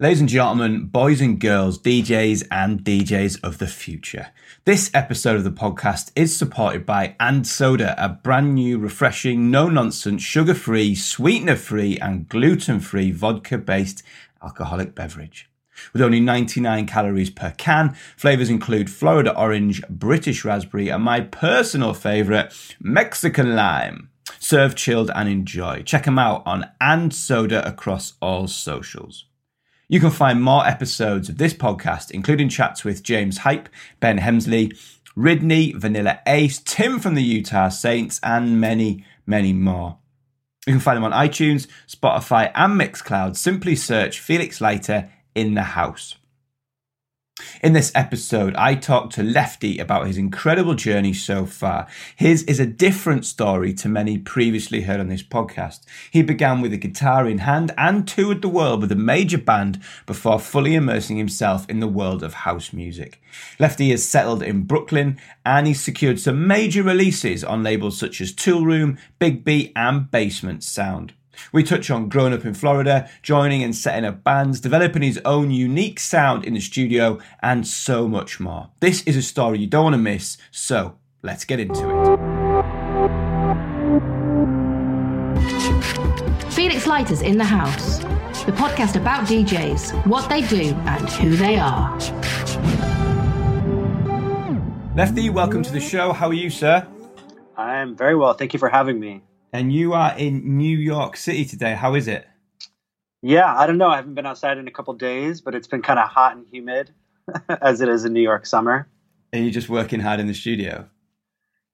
Ladies and gentlemen, boys and girls, DJs and DJs of the future. This episode of the podcast is supported by And Soda, a brand new, refreshing, no nonsense, sugar free, sweetener free, and gluten free vodka based alcoholic beverage. With only 99 calories per can, flavors include Florida orange, British raspberry, and my personal favorite, Mexican lime. Serve chilled and enjoy. Check them out on And Soda across all socials. You can find more episodes of this podcast, including chats with James Hype, Ben Hemsley, Ridney, Vanilla Ace, Tim from the Utah Saints, and many, many more. You can find them on iTunes, Spotify, and Mixcloud. Simply search Felix Leiter in the house. In this episode, I talked to Lefti about his incredible journey so far. His is a different story to many previously heard on this podcast. He began with a guitar in hand and toured the world with a major band before fully immersing himself in the world of house music. Lefti has settled in Brooklyn and he's secured some major releases on labels such as Toolroom, Big Beat, and Basement Sound. We touch on growing up in Florida, joining and setting up bands, developing his own unique sound in the studio, and so much more. This is a story you don't want to miss, so let's get into it. Felix Leiter's in the house, the podcast about DJs, what they do, and who they are. Lefti, welcome to the show. How are you, sir? I'm very well. Thank you for having me. And you are in New York City today. How is it? Yeah, I don't know. I haven't been outside in a couple days, but it's been kind of hot and humid as it is in New York summer. And you're just working hard in the studio?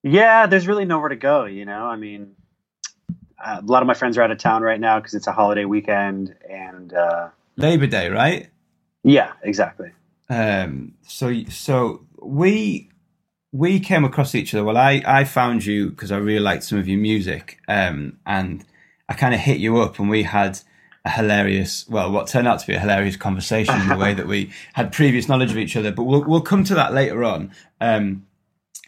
Yeah, there's really nowhere to go, you know? I mean, uh, a lot of my friends are out of town right now because it's a holiday weekend and uh, Labor Day, right? Yeah, exactly. Um, so, so we we came across each other. Well, I, I found you because I really liked some of your music, um, and I kind of hit you up, and we had a hilarious, well, what turned out to be a hilarious conversation in the way that we had previous knowledge of each other. But we'll we'll come to that later on. Um,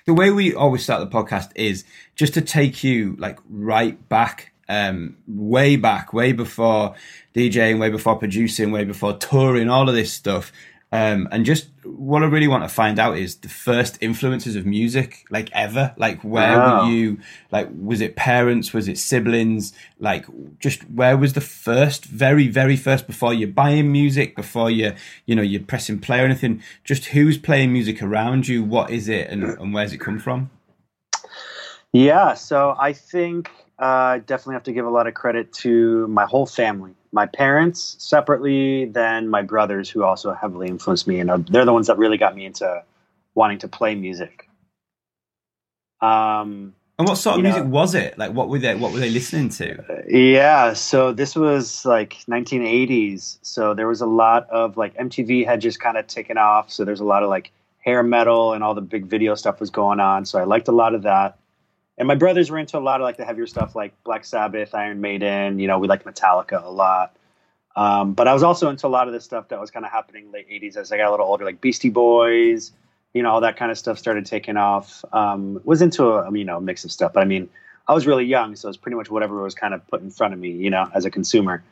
the way we always start the podcast is just to take you like right back, um, way back, way before DJing, way before producing, way before touring, all of this stuff. Um, and just what I really want to find out is the first influences of music, like ever. Like, where Wow. were you? Like, was it parents? Was it siblings? Like, just where was the first, very, very first before you're buying music, before you, you know, you're pressing play or anything? Just who's playing music around you? What is it, and, and where's it come from? Yeah, so I think uh, I definitely have to give a lot of credit to my whole family. My parents separately, then my brothers, who also heavily influenced me, and they're the ones that really got me into wanting to play music. Um, And what sort of You know- music was it? Like, what were they? What were they listening to? yeah, so this was like 1980s, so there was a lot of like MTV had just kind of taken off, so there's a lot of like hair metal and all the big video stuff was going on. So I liked a lot of that. And my brothers were into a lot of like the heavier stuff like Black Sabbath, Iron Maiden, you know, we liked Metallica a lot. Um, but I was also into a lot of this stuff that was kind of happening late 80s as I got a little older, like Beastie Boys, you know, all that kind of stuff started taking off. Um, was into a, you know, a mix of stuff. But I mean, I was really young, so it was pretty much whatever was kind of put in front of me, you know, as a consumer.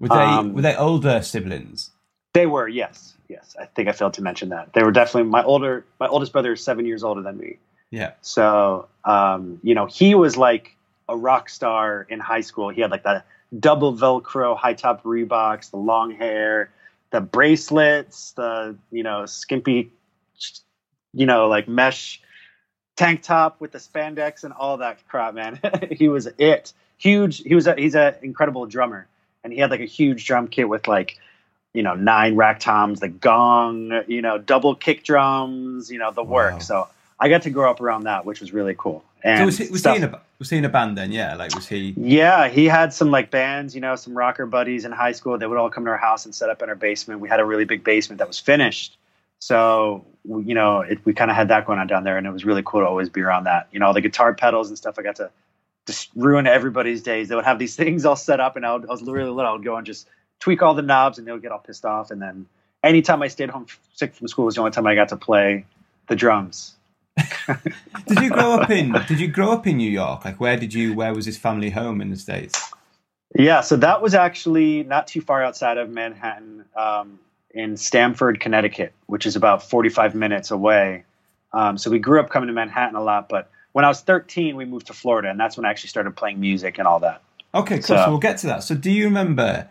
Were they Um, were they older siblings? They were, yes, yes. I think I failed to mention that. They were definitely my older, my oldest brother is seven years older than me. Yeah. So, um, you know, he was like a rock star in high school. He had like the double Velcro high top Reeboks, the long hair, the bracelets, the, you know, skimpy, you know, like mesh tank top with the spandex and all that crap, man. he was it. Huge. He was a, he's an incredible drummer. And he had like a huge drum kit with like, you know, nine rack toms, the gong, you know, double kick drums, you know, the work. So I got to grow up around that, which was really cool. And So was he, was he in a was he in a band then? Yeah, like was he? yeah, he had some like bands, you know, some rocker buddies in high school. They would all come to our house and set up in our basement. We had a really big basement that was finished. So, you know, it, we kind of had that going on down there, and it was really cool to always be around that. You know, all the guitar pedals and stuff. I got to just ruin everybody's days. They would have these things all set up, and I, would, I was really little. I would go and just tweak all the knobs, and they would get all pissed off. And then anytime I stayed home sick from school was the only time I got to play the drums. Did you grow up in? Did you grow up in New York? Like where did you? Where was his family home in the states? Yeah, so that was actually not too far outside of Manhattan, um, in Stamford, Connecticut, which is about 45 minutes away. Um, so we grew up coming to Manhattan a lot, but when I was 13, we moved to Florida, and that's when I actually started playing music and all that. Okay, cool. So, so we'll get to that. So do you remember?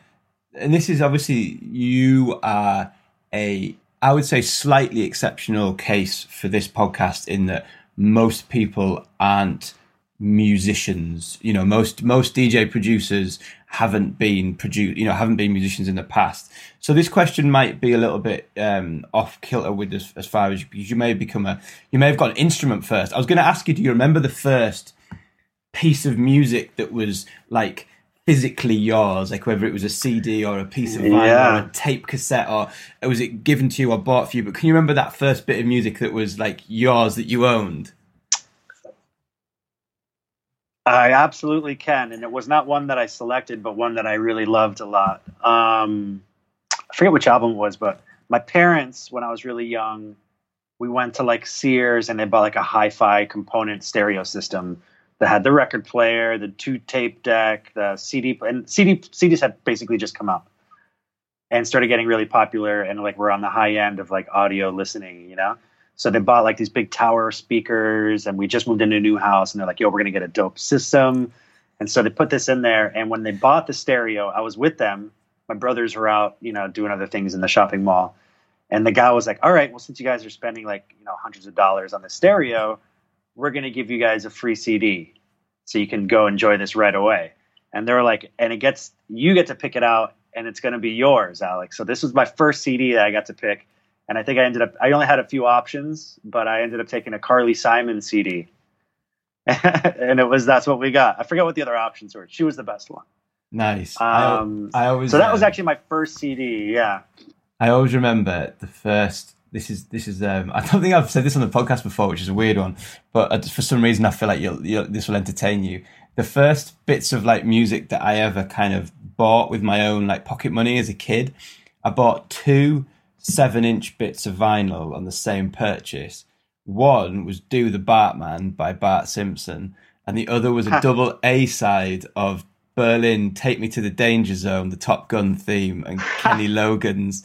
And this is obviously you are a, I would say, slightly exceptional case for this podcast in that most people aren't musicians. You know, most most DJ producers haven't been produced, you know, haven't been musicians in the past. So this question might be a little bit um, off kilter with as, as far as you may have become a, you may have got an instrument first. I was going to ask you, do you remember the first piece of music that was like physically yours, like whether it was a CD or a piece of vinyl yeah. or a tape cassette, or was it given to you or bought for you? But can you remember that first bit of music that was like yours that you owned? I absolutely can, and it was not one that I selected, but one that I really loved a lot. Um, I forget which album it was, but my parents, when I was really young, we went to like Sears and they bought like a hi-fi component stereo system that had the record player, the two tape deck, the CD, and CD CDs had basically just come out and started getting really popular, and like we're on the high end of like audio listening, you know. So they bought like these big tower speakers, and we just moved into a new house, and they're like, "Yo, we're gonna get a dope system." And so they put this in there, and when they bought the stereo, I was with them. My brothers were out, you know, doing other things in the shopping mall, and the guy was like, "All right, well, since you guys are spending like you know hundreds of dollars on the stereo, we're gonna give you guys a free CD, so you can go enjoy this right away." And they were like, "And it gets you get to pick it out, and it's gonna be yours, Alex." So this was my first CD that I got to pick and I think I ended up I only had a few options, but I ended up taking a Carly Simon CD, and it was that's what we got. I forget what the other options were. She was the best one. Nice. Um, I, I always so that was actually my first CD. Yeah. I always remember the first. This is this is. Um, I don't think I've said this on the podcast before, which is a weird one, but for some reason I feel like you'll, you'll, this will entertain you. The first bits of like music that I ever kind of bought with my own like pocket money as a kid, I bought two seven inch bits of vinyl on the same purchase. One was Do the Bartman by Bart Simpson, and the other was a double A side of Berlin Take Me to the Danger Zone, the Top Gun theme, and Kenny Loggins.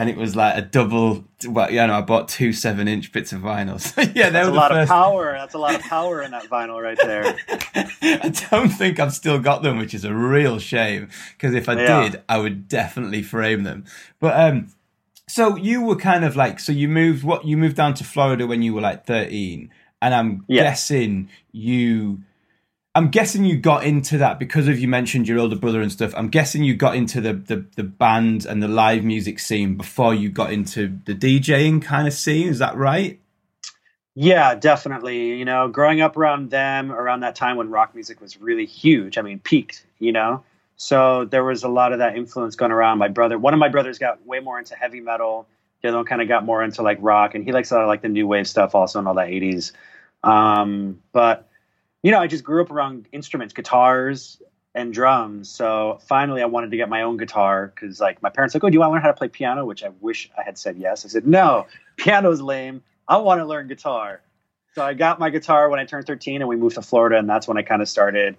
And it was like a double. Well, yeah, no, I bought two seven-inch bits of vinyl. So, yeah, that's a lot first... of power. That's a lot of power in that vinyl right there. I don't think I've still got them, which is a real shame. Because if I yeah. did, I would definitely frame them. But um, so you were kind of like, so you moved what you moved down to Florida when you were like thirteen, and I'm yeah. guessing you. I'm guessing you got into that because of you mentioned your older brother and stuff. I'm guessing you got into the, the, the band and the live music scene before you got into the DJing kind of scene. Is that right? Yeah, definitely. You know, growing up around them, around that time when rock music was really huge. I mean, peaked. You know, so there was a lot of that influence going around. My brother, one of my brothers got way more into heavy metal. The other one kind of got more into like rock, and he likes a lot of like the new wave stuff also and all that 80s. Um, but you know, I just grew up around instruments, guitars and drums. So finally, I wanted to get my own guitar because like my parents like, oh, do you want to learn how to play piano? Which I wish I had said yes. I said no, piano's lame. I want to learn guitar. So I got my guitar when I turned 13, and we moved to Florida, and that's when I kind of started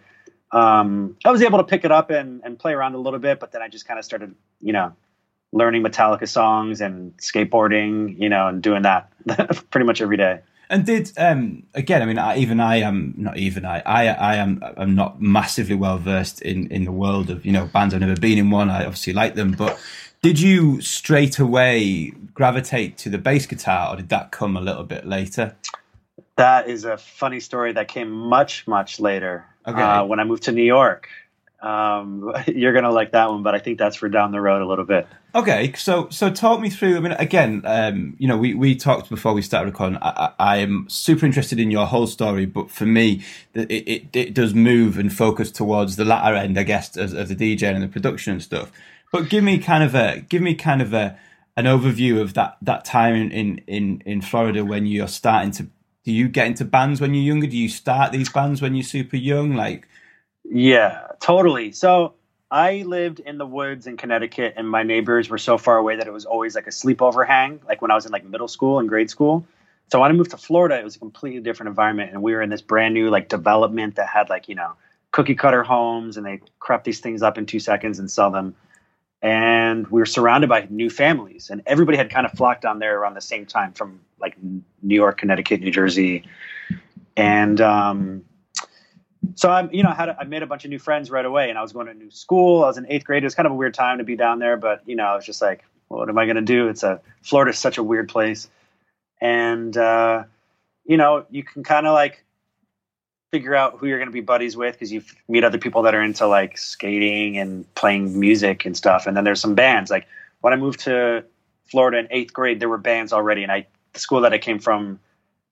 um, I was able to pick it up and, and play around a little bit, but then I just kind of started, you know, learning Metallica songs and skateboarding, you know, and doing that pretty much every day. And did um, again? I mean, I, even I am not even I. I I am I'm not massively well versed in in the world of you know bands. I've never been in one. I obviously like them, but did you straight away gravitate to the bass guitar, or did that come a little bit later? That is a funny story that came much much later. Okay. Uh, when I moved to New York. Um, you're gonna like that one, but I think that's for down the road a little bit. Okay, so so talk me through. I mean, again, um, you know, we, we talked before we started recording. I, am super interested in your whole story, but for me, it, it, it does move and focus towards the latter end, I guess, as, of the DJ and the production and stuff. But give me kind of a give me kind of a an overview of that that time in in in Florida when you're starting to do you get into bands when you're younger? Do you start these bands when you're super young? Like, yeah, totally. So I lived in the woods in Connecticut, and my neighbors were so far away that it was always like a sleepover hang. Like when I was in like middle school and grade school. So when I moved to Florida, it was a completely different environment, and we were in this brand new like development that had like you know cookie cutter homes and they crop these things up in two seconds and sell them. And we were surrounded by new families, and everybody had kind of flocked down there around the same time from like New York, Connecticut, New Jersey, and um, so I'm, you know, I had I made a bunch of new friends right away, and I was going to a new school. I was in eighth grade. It was kind of a weird time to be down there, but you know, I was just like, well, what am I going to do? It's a Florida's such a weird place, and uh, you know, you can kind of like figure out who you're going to be buddies with because you meet other people that are into like skating and playing music and stuff. And then there's some bands. Like when I moved to Florida in eighth grade, there were bands already, and I the school that I came from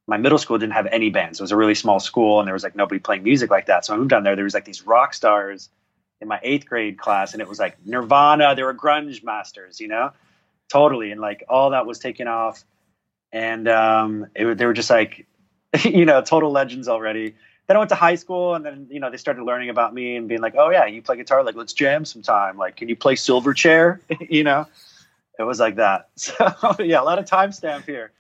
my middle school didn't have any bands. It was a really small school and there was like nobody playing music like that. So I moved down there. There was like these rock stars in my eighth grade class and it was like Nirvana. They were grunge masters, you know, totally. And like all that was taken off. And um, it, they were just like, you know, total legends already. Then I went to high school and then, you know, they started learning about me and being like, oh yeah, you play guitar. Like, let's jam sometime. Like, can you play Silverchair? you know, it was like that. So yeah, a lot of timestamp here.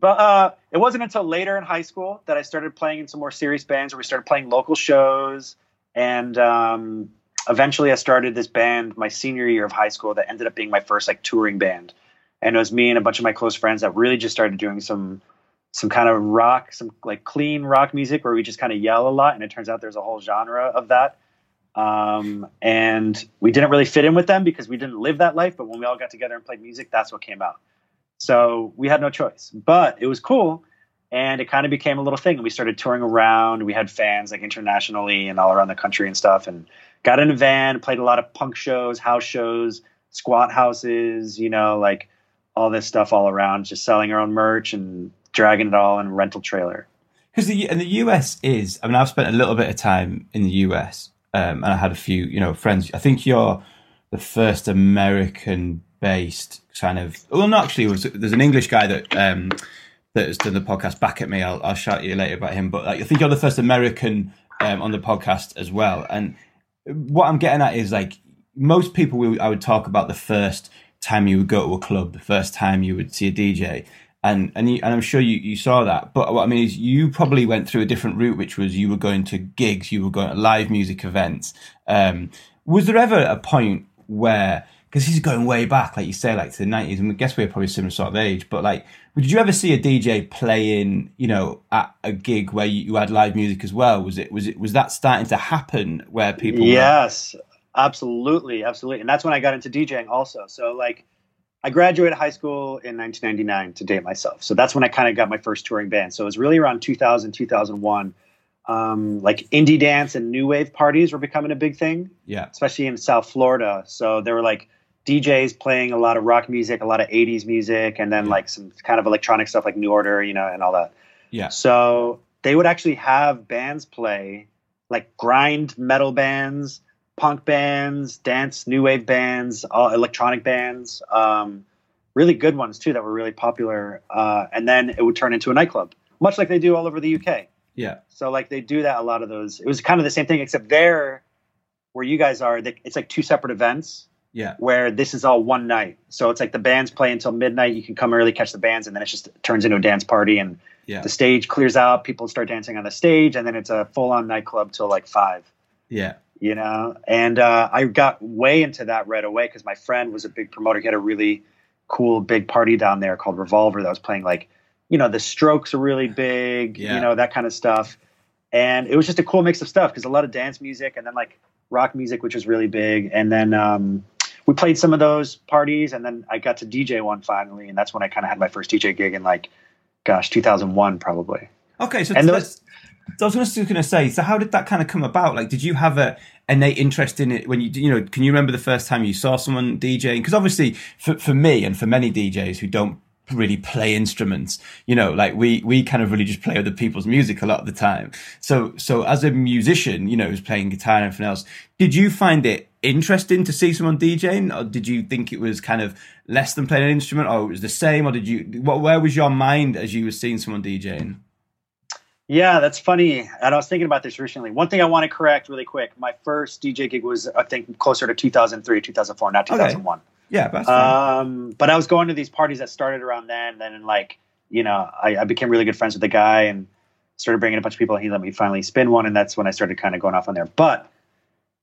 But uh, it wasn't until later in high school that I started playing in some more serious bands where we started playing local shows. And um, eventually I started this band my senior year of high school that ended up being my first like touring band. And it was me and a bunch of my close friends that really just started doing some some kind of rock, some like clean rock music where we just kind of yell a lot. And it turns out there's a whole genre of that. Um, and we didn't really fit in with them because we didn't live that life. But when we all got together and played music, that's what came out. So we had no choice, but it was cool. And it kind of became a little thing. We started touring around. We had fans like internationally and all around the country and stuff. And got in a van, played a lot of punk shows, house shows, squat houses, you know, like all this stuff all around, just selling our own merch and dragging it all in a rental trailer. Because the and the US is, I mean, I've spent a little bit of time in the US, um, and I had a few, you know, friends. I think you're the first American based kind of. Well, not actually. Was, there's an English guy that um, that has done the podcast. Back at me. I'll, I'll shout you later about him. But like, I think you're the first American um, on the podcast as well. And what I'm getting at is like most people. We, I would talk about the first time you would go to a club, the first time you would see a DJ. And and, you, and I'm sure you, you saw that, but what I mean is you probably went through a different route, which was you were going to gigs, you were going to live music events. Um, was there ever a point where because he's going way back, like you say, like to the nineties, and I guess we're probably similar sort of age. But like, did you ever see a DJ playing, you know, at a gig where you, you had live music as well? Was it was it was that starting to happen where people? Yes, were... absolutely, absolutely, and that's when I got into DJing also. So like, I graduated high school in 1999 to date myself. So that's when I kind of got my first touring band. So it was really around 2000, 2001 um, like indie dance and new wave parties were becoming a big thing. Yeah. Especially in South Florida. So there were like DJs playing a lot of rock music, a lot of 80s music, and then yeah. like some kind of electronic stuff like New Order, you know, and all that. Yeah. So they would actually have bands play, like grind metal bands, punk bands, dance, new wave bands, all electronic bands, um, really good ones too that were really popular. Uh, and then it would turn into a nightclub, much like they do all over the UK. Yeah. So like they do that a lot of those. It was kind of the same thing, except there, where you guys are, it's like two separate events. Yeah. Where this is all one night. So it's like the bands play until midnight. You can come early, catch the bands, and then it just turns into a dance party. And yeah. the stage clears out. People start dancing on the stage, and then it's a full on nightclub till like five. Yeah. You know, and uh, I got way into that right away because my friend was a big promoter. He had a really cool big party down there called Revolver that was playing like you know, the strokes are really big, yeah. you know, that kind of stuff. And it was just a cool mix of stuff because a lot of dance music and then like rock music, which was really big. And then um, we played some of those parties and then I got to DJ one finally. And that's when I kind of had my first DJ gig in like, gosh, 2001 probably. Okay. So, and those, I was just going to say, so how did that kind of come about? Like, did you have a innate interest in it when you, you know, can you remember the first time you saw someone DJing? Because obviously, for, for me and for many DJs who don't really play instruments. You know, like we, we kind of really just play other people's music a lot of the time. So, so as a musician, you know, who's playing guitar and everything else, did you find it interesting to see someone DJing or did you think it was kind of less than playing an instrument or it was the same or did you, what, where was your mind as you were seeing someone DJing? Yeah, that's funny. And I was thinking about this recently. One thing I want to correct really quick. My first DJ gig was, I think, closer to 2003, 2004, not 2001. Okay. Yeah, that's um, but I was going to these parties that started around then. Then, like, you know, I, I, became really good friends with the guy, and started bringing a bunch of people. And he let me finally spin one, and that's when I started kind of going off on there. But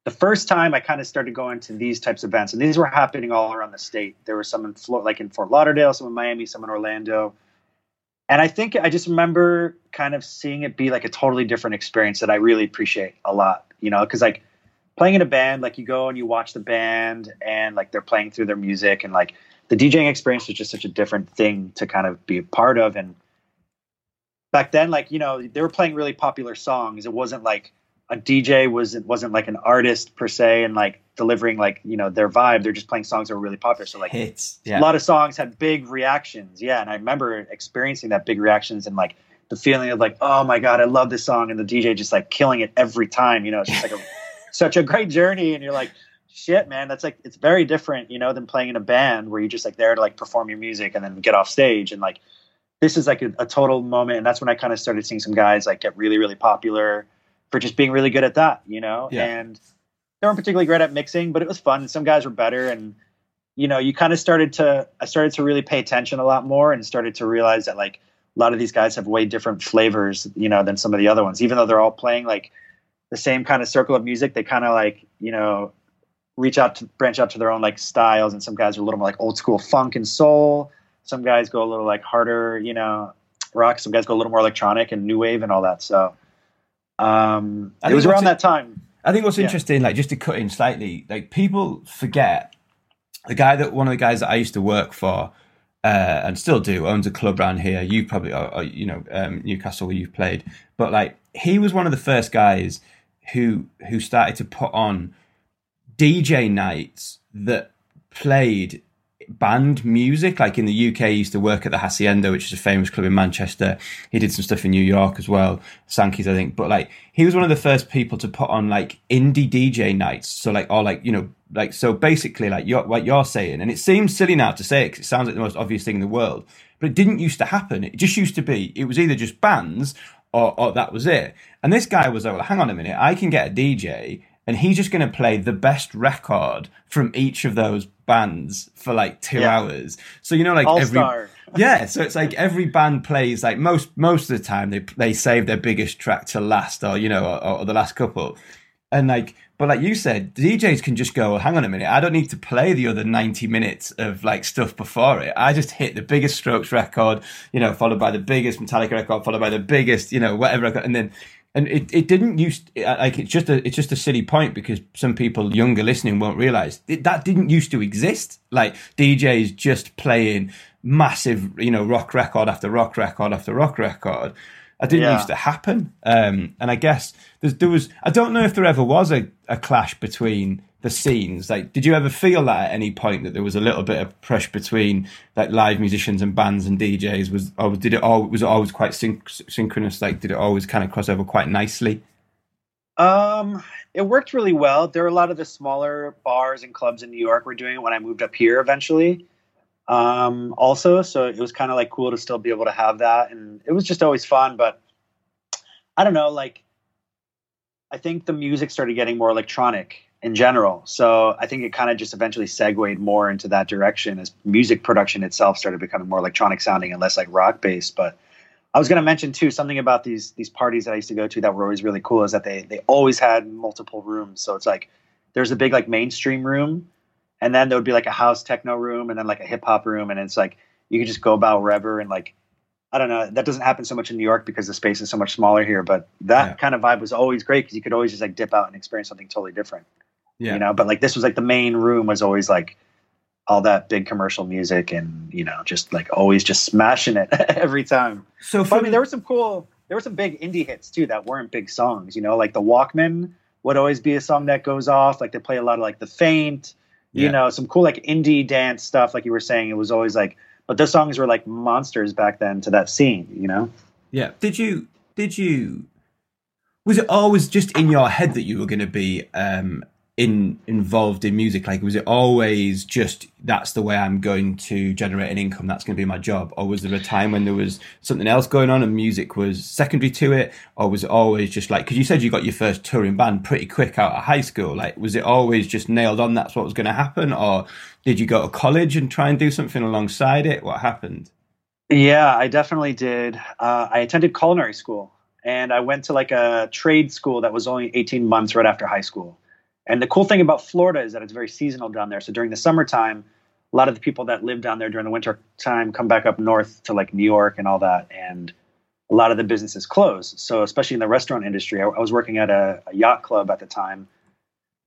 the first time I kind of started going to these types of events, and these were happening all around the state. There were some in Florida, like in Fort Lauderdale, some in Miami, some in Orlando. And I think I just remember kind of seeing it be like a totally different experience that I really appreciate a lot, you know, because like playing in a band, like you go and you watch the band and like they're playing through their music and like the DJing experience was just such a different thing to kind of be a part of. And back then, like, you know, they were playing really popular songs. It wasn't like a DJ was it wasn't like an artist per se and like delivering like, you know, their vibe. They're just playing songs that were really popular. So like Hits. a lot of songs had big reactions. Yeah. And I remember experiencing that big reactions and like the feeling of like, oh my God, I love this song. And the DJ just like killing it every time. You know, it's just like a, such a great journey. And you're like, shit, man, that's like, it's very different, you know, than playing in a band where you're just like there to like perform your music and then get off stage. And like, this is like a, a total moment. And that's when I kind of started seeing some guys like get really, really popular for just being really good at that, you know? Yeah. And they weren't particularly great at mixing, but it was fun. And some guys were better. And, you know, you kind of started to, I started to really pay attention a lot more and started to realize that like a lot of these guys have way different flavors, you know, than some of the other ones. Even though they're all playing like the same kind of circle of music, they kind of like, you know, reach out to branch out to their own like styles. And some guys are a little more like old school funk and soul. Some guys go a little like harder, you know, rock. Some guys go a little more electronic and new wave and all that. So um, it was around that time. I think what's Yeah. interesting, like just to cut in slightly, like people forget the guy that one of the guys that I used to work for uh, and still do owns a club around here. You probably, or, or, you know, um, Newcastle where you've played, but like he was one of the first guys who who started to put on DJ nights that played band music. Like in the UK, he used to work at the Hacienda, which is a famous club in Manchester. He did some stuff in New York as well, Sankey's, I think. But like, he was one of the first people to put on like indie DJ nights. So like, or like, you know, like, so basically like you're, what you're saying, and it seems silly now to say it because it sounds like the most obvious thing in the world, but it didn't used to happen. It just used to be, it was either just bands or, or that was it. And this guy was like, well, hang on a minute, I can get a DJ and he's just going to play the best record from each of those bands for like two Yeah. hours. So you know, like All every star. yeah, so it's like every band plays like most most of the time they they save their biggest track to last, or you know, or, or the last couple, and like. But like you said, DJs can just go, hang on a minute, I don't need to play the other 90 minutes of like stuff before it. I just hit the biggest Strokes record, you know, followed by the biggest Metallica record, followed by the biggest, you know, whatever record. And then, and it, it didn't use, like, it's just a, it's just a silly point because some people younger listening won't realize it, that didn't used to exist. Like DJs just playing massive, you know, rock record after rock record after rock record. That didn't Yeah. used to happen. Um, and I guess there's, there was, I don't know if there ever was a, a clash between the scenes. Like, did you ever feel that at any point that there was a little bit of pressure between like live musicians and bands and DJs? Was, or did it all, was it always quite syn- synchronous? Like, did it always kind of cross over quite nicely? Um, it worked really well. There were a lot of the smaller bars and clubs in New York were doing it when I moved up here eventually. Um, also, so it was kind of like cool to still be able to have that, and it was just always fun. But I don't know, like I think the music started getting more electronic in general. So I think it kind of just eventually segued more into that direction as music production itself started becoming more electronic sounding and less like rock based. But I was going to mention too something about these these parties that I used to go to that were always really cool is that they they always had multiple rooms. So it's like there's a big like mainstream room, and then there would be like a house techno room, and then like a hip hop room, and it's like you could just go about wherever and like I don't know. That doesn't happen so much in New York because the space is so much smaller here. But that Yeah. kind of vibe was always great because you could always just like dip out and experience something totally different. Yeah. You know, but like this was like the main room was always like all that big commercial music and you know just like always just smashing it every time. So But I mean, there were some cool, there were some big indie hits too that weren't big songs. You know, like the Walkmen would always be a song that goes off. Like they play a lot of like the Faint. You Yeah. know, some cool like indie dance stuff. Like you were saying, it was always like, but those songs were like monsters back then to that scene. You know. Yeah. Did you did you was it always just in your head that you were going to be um in involved in music? Like was it always just that's the way I'm going to generate an income that's going to be my job or was there a time when there was something else going on and music was secondary to it? Or was it always just like cuz you said you got your first touring band pretty quick out of high school like was it always just nailed on that's what was going to happen? Or did you go to college and try and do something alongside it? What happened? Yeah, I definitely did. Uh, I attended culinary school, and I went to like a trade school that was only 18 months right after high school. And the cool thing about Florida is that it's very seasonal down there. So during the summertime, a lot of the people that live down there during the winter time come back up north to like New York and all that. And a lot of the businesses close. So especially in the restaurant industry, I, I was working at a, a, yacht club at the time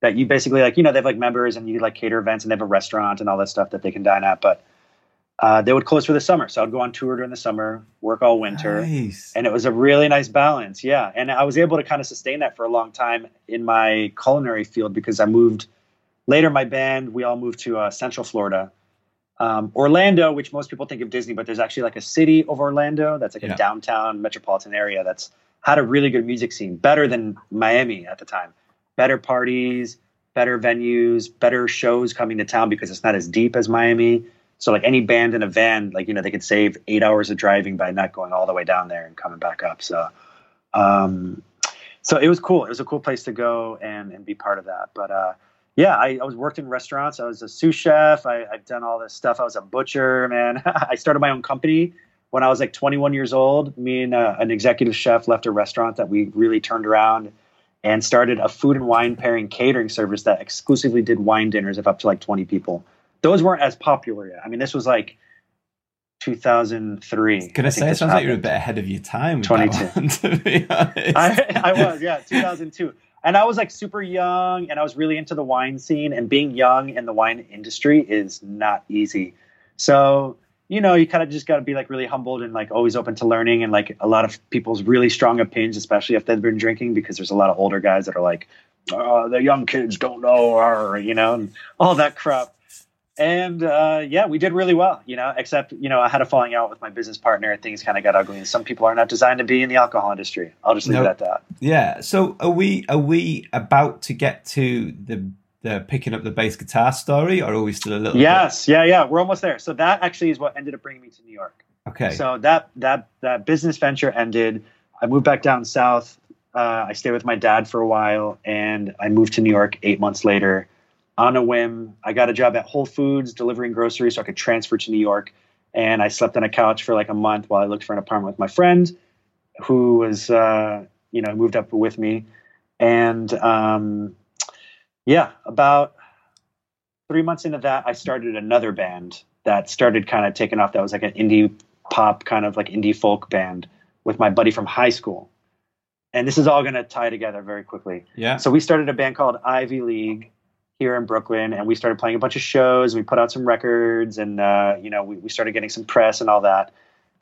that you basically like, you know, they have like members and you like cater events and they have a restaurant and all that stuff that they can dine at. But uh, they would close for the summer. So I'd go on tour during the summer, work all winter. Nice. And it was a really nice balance. Yeah. And I was able to kind of sustain that for a long time in my culinary field because I moved later, my band, we all moved to uh, Central Florida. Um, Orlando, which most people think of Disney, but there's actually like a city of Orlando that's like yeah. a downtown metropolitan area that's had a really good music scene, better than Miami at the time. Better parties, better venues, better shows coming to town because it's not as deep as Miami so like any band in a van, like you know, they could save eight hours of driving by not going all the way down there and coming back up. So, um, so it was cool. It was a cool place to go and and be part of that. But uh, yeah, I, I was worked in restaurants. I was a sous chef. I, have done all this stuff. I was a butcher, man. I started my own company when I was like 21 years old. Me and uh, an executive chef left a restaurant that we really turned around and started a food and wine pairing catering service that exclusively did wine dinners of up to like 20 people those weren't as popular yet. I mean, this was like 2003. Can I, I say it sounds like you're a bit ahead of your time. 22. One, to be honest. I, I was, yeah, 2002. And I was like super young and I was really into the wine scene. And being young in the wine industry is not easy. So, you know, you kind of just got to be like really humbled and like always open to learning. And like a lot of people's really strong opinions, especially if they've been drinking, because there's a lot of older guys that are like, oh, the young kids don't know, or, you know, and all that crap and uh, yeah, we did really well, you know, except, you know, I had a falling out with my business partner and things kind of got ugly. And some people are not designed to be in the alcohol industry. I'll just leave nope. it at that. Yeah. So are we, are we about to get to the, the picking up the bass guitar story or are we still a little Yes. Bit? Yeah. Yeah. We're almost there. So that actually is what ended up bringing me to New York. Okay. So that, that, that business venture ended. I moved back down south. Uh, I stayed with my dad for a while and I moved to New York eight months later on a whim. I got a job at Whole Foods delivering groceries so I could transfer to New York. And I slept on a couch for like a month while I looked for an apartment with my friend who was, uh, you know, moved up with me. And um, yeah, about three months into that, I started another band that started kind of taking off. That was like an indie pop, kind of like indie folk band with my buddy from high school. And this is all going to tie together very quickly. Yeah. So we started a band called Ivy League here in Brooklyn, and we started playing a bunch of shows. And we put out some records, and uh, you know, we, we started getting some press and all that.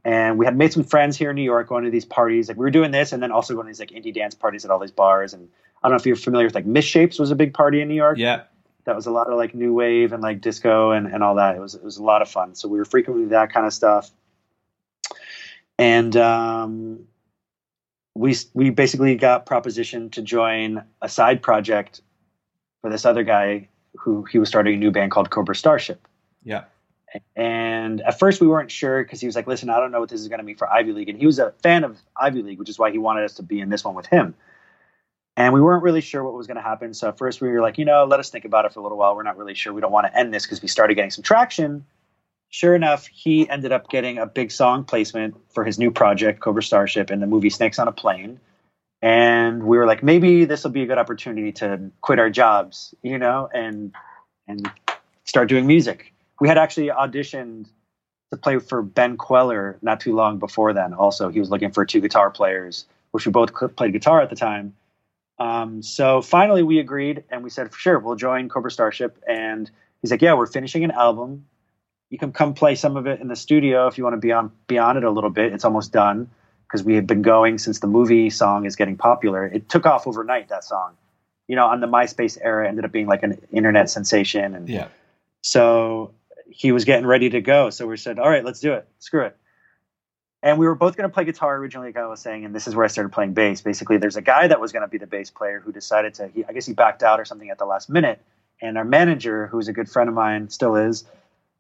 And we had made some friends here in New York going to these parties. Like we were doing this, and then also going to these like indie dance parties at all these bars. And I don't know if you're familiar with like Misshapes was a big party in New York. Yeah, that was a lot of like new wave and like disco and, and all that. It was it was a lot of fun. So we were frequently that kind of stuff. And um, we we basically got propositioned to join a side project for this other guy who he was starting a new band called Cobra Starship. Yeah. And at first we weren't sure because he was like, listen, I don't know what this is going to mean for Ivy League. And he was a fan of Ivy League, which is why he wanted us to be in this one with him. And we weren't really sure what was going to happen. So at first we were like, you know, let us think about it for a little while. We're not really sure. We don't want to end this because we started getting some traction. Sure enough, he ended up getting a big song placement for his new project, Cobra Starship, in the movie Snakes on a Plane and we were like maybe this will be a good opportunity to quit our jobs you know and and start doing music. We had actually auditioned to play for Ben Kweller not too long before then. Also he was looking for two guitar players which we both played guitar at the time. Um, so finally we agreed and we said sure we'll join cobra starship. And he's like yeah we're finishing an album. You can come play some of it in the studio if you want to be on be on it a little bit. It's almost done because we had been going since the movie song is getting popular. It took off overnight. That song, you know, on the MySpace era, ended up being like an internet sensation. And yeah, so he was getting ready to go. So we said, all right, let's do it. Screw it. And we were both going to play guitar originally, like I was saying, and this is where I started playing bass. Basically, there's a guy that was going to be the bass player who decided to, he, I guess he backed out or something at the last minute. And our manager, who's a good friend of mine, still is,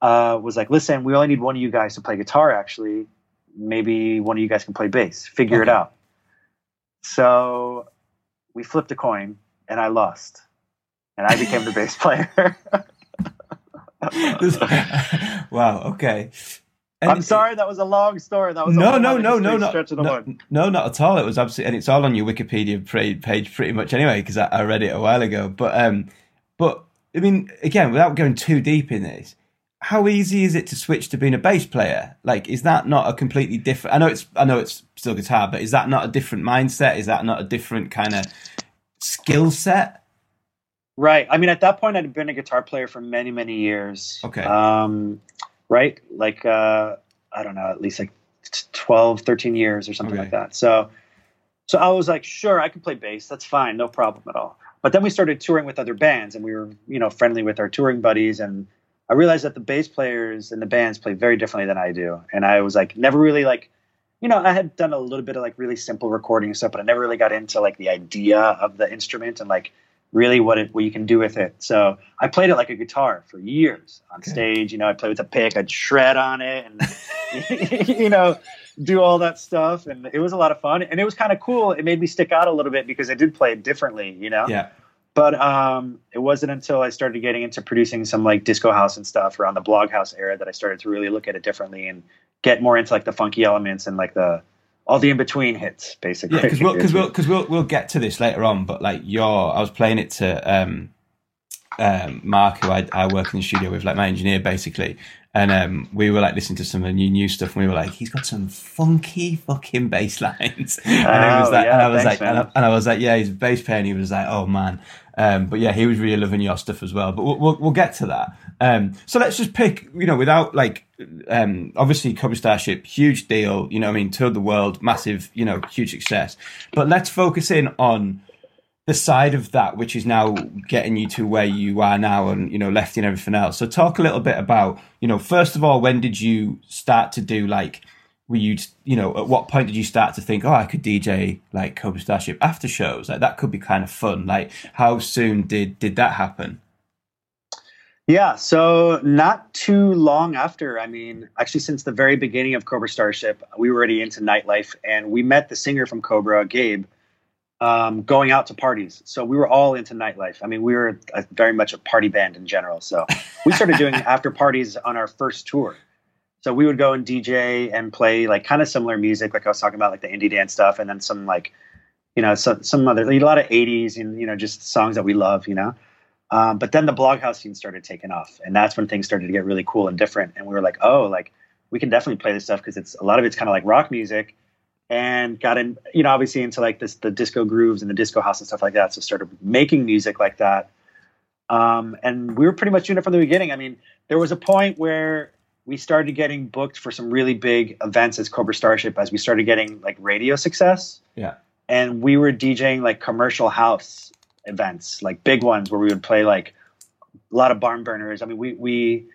uh, was like, listen, we only need one of you guys to play guitar, actually maybe one of you guys can play bass. Figure okay. it out. So we flipped a coin, and I lost, and I became the bass player. wow. Okay. And I'm sorry, that was a long story. That was no, no, no, no, no, no, no, not at all. It was absolutely, and it's all on your Wikipedia page pretty much anyway because I, I, read it a while ago. But, um, but I mean, again, without going too deep in this, how easy is it to switch to being a bass player? Like, is that not a completely different? I know it's, I know it's still guitar, but is that not a different mindset? Is that not a different kind of skill set? Right. I mean, at that point, I'd been a guitar player for many, many years. Okay. Um, right? Like, uh, I don't know, at least like 12, 13 years or something okay. like that. So, so I was like, sure, I can play bass. That's fine. No problem at all. But then we started touring with other bands and we were, you know, friendly with our touring buddies. And I realized that the bass players and the bands play very differently than I do. And I was like, never really like, you know, I had done a little bit of like really simple recording stuff, but I never really got into like the idea of the instrument and like really what it what you can do with it. So I played it like a guitar for years on okay. stage. You know, I played with a pick, I'd shred on it, and you know, do all that stuff, and it was a lot of fun, and it was kind of cool. It made me stick out a little bit because I did play it differently. You know, yeah. But um, it wasn't until I started getting into producing some like disco house and stuff around the blog house era that I started to really look at it differently and get more into like the funky elements and like the all the in between hits, basically. Yeah, because we'll because we'll, cause we'll we'll get to this later on. But like your, I was playing it to um, um, Mark, who I, I work in the studio with, like my engineer, basically. And um, we were like listening to some of the new new stuff, and we were like, "He's got some funky fucking bass lines." and, oh, was like, yeah, and I was thanks, like, and I, and I, was like, "Yeah, he's a bass player." And he was like, "Oh man." Um, but yeah, he was really loving your stuff as well. But we'll, we'll, we'll get to that. Um, so let's just pick, you know, without like, um, obviously Cobra Starship, huge deal, you know, I mean, toured the world, massive, you know, huge success. But let's focus in on the side of that, which is now getting you to where you are now and, you know, Lefti and everything else. So talk a little bit about, you know, first of all, when did you start to do like, were you, you know, at what point did you start to think, oh, I could DJ like Cobra Starship after shows? Like that could be kind of fun. Like how soon did, did that happen? Yeah, so not too long after, I mean, actually, since the very beginning of Cobra Starship, we were already into nightlife, and we met the singer from Cobra, Gabe, um, going out to parties. So we were all into nightlife. I mean, we were a, very much a party band in general. So we started doing after parties on our first tour. So we would go and DJ and play like kind of similar music, like I was talking about, like the indie dance stuff, and then some like, you know, some, some other, a lot of 80s and, you know, just songs that we love, you know. Um, but then the bloghouse scene started taking off, and that's when things started to get really cool and different. And we were like, oh, like we can definitely play this stuff because it's a lot of it's kind of like rock music, and got in, you know, obviously into like this the disco grooves and the disco house and stuff like that. So started making music like that. Um, and we were pretty much doing it from the beginning. I mean, there was a point where we started getting booked for some really big events as Cobra Starship as we started getting like radio success. Yeah. And we were DJing like commercial house events, like big ones where we would play like a lot of barn burners. I mean, we we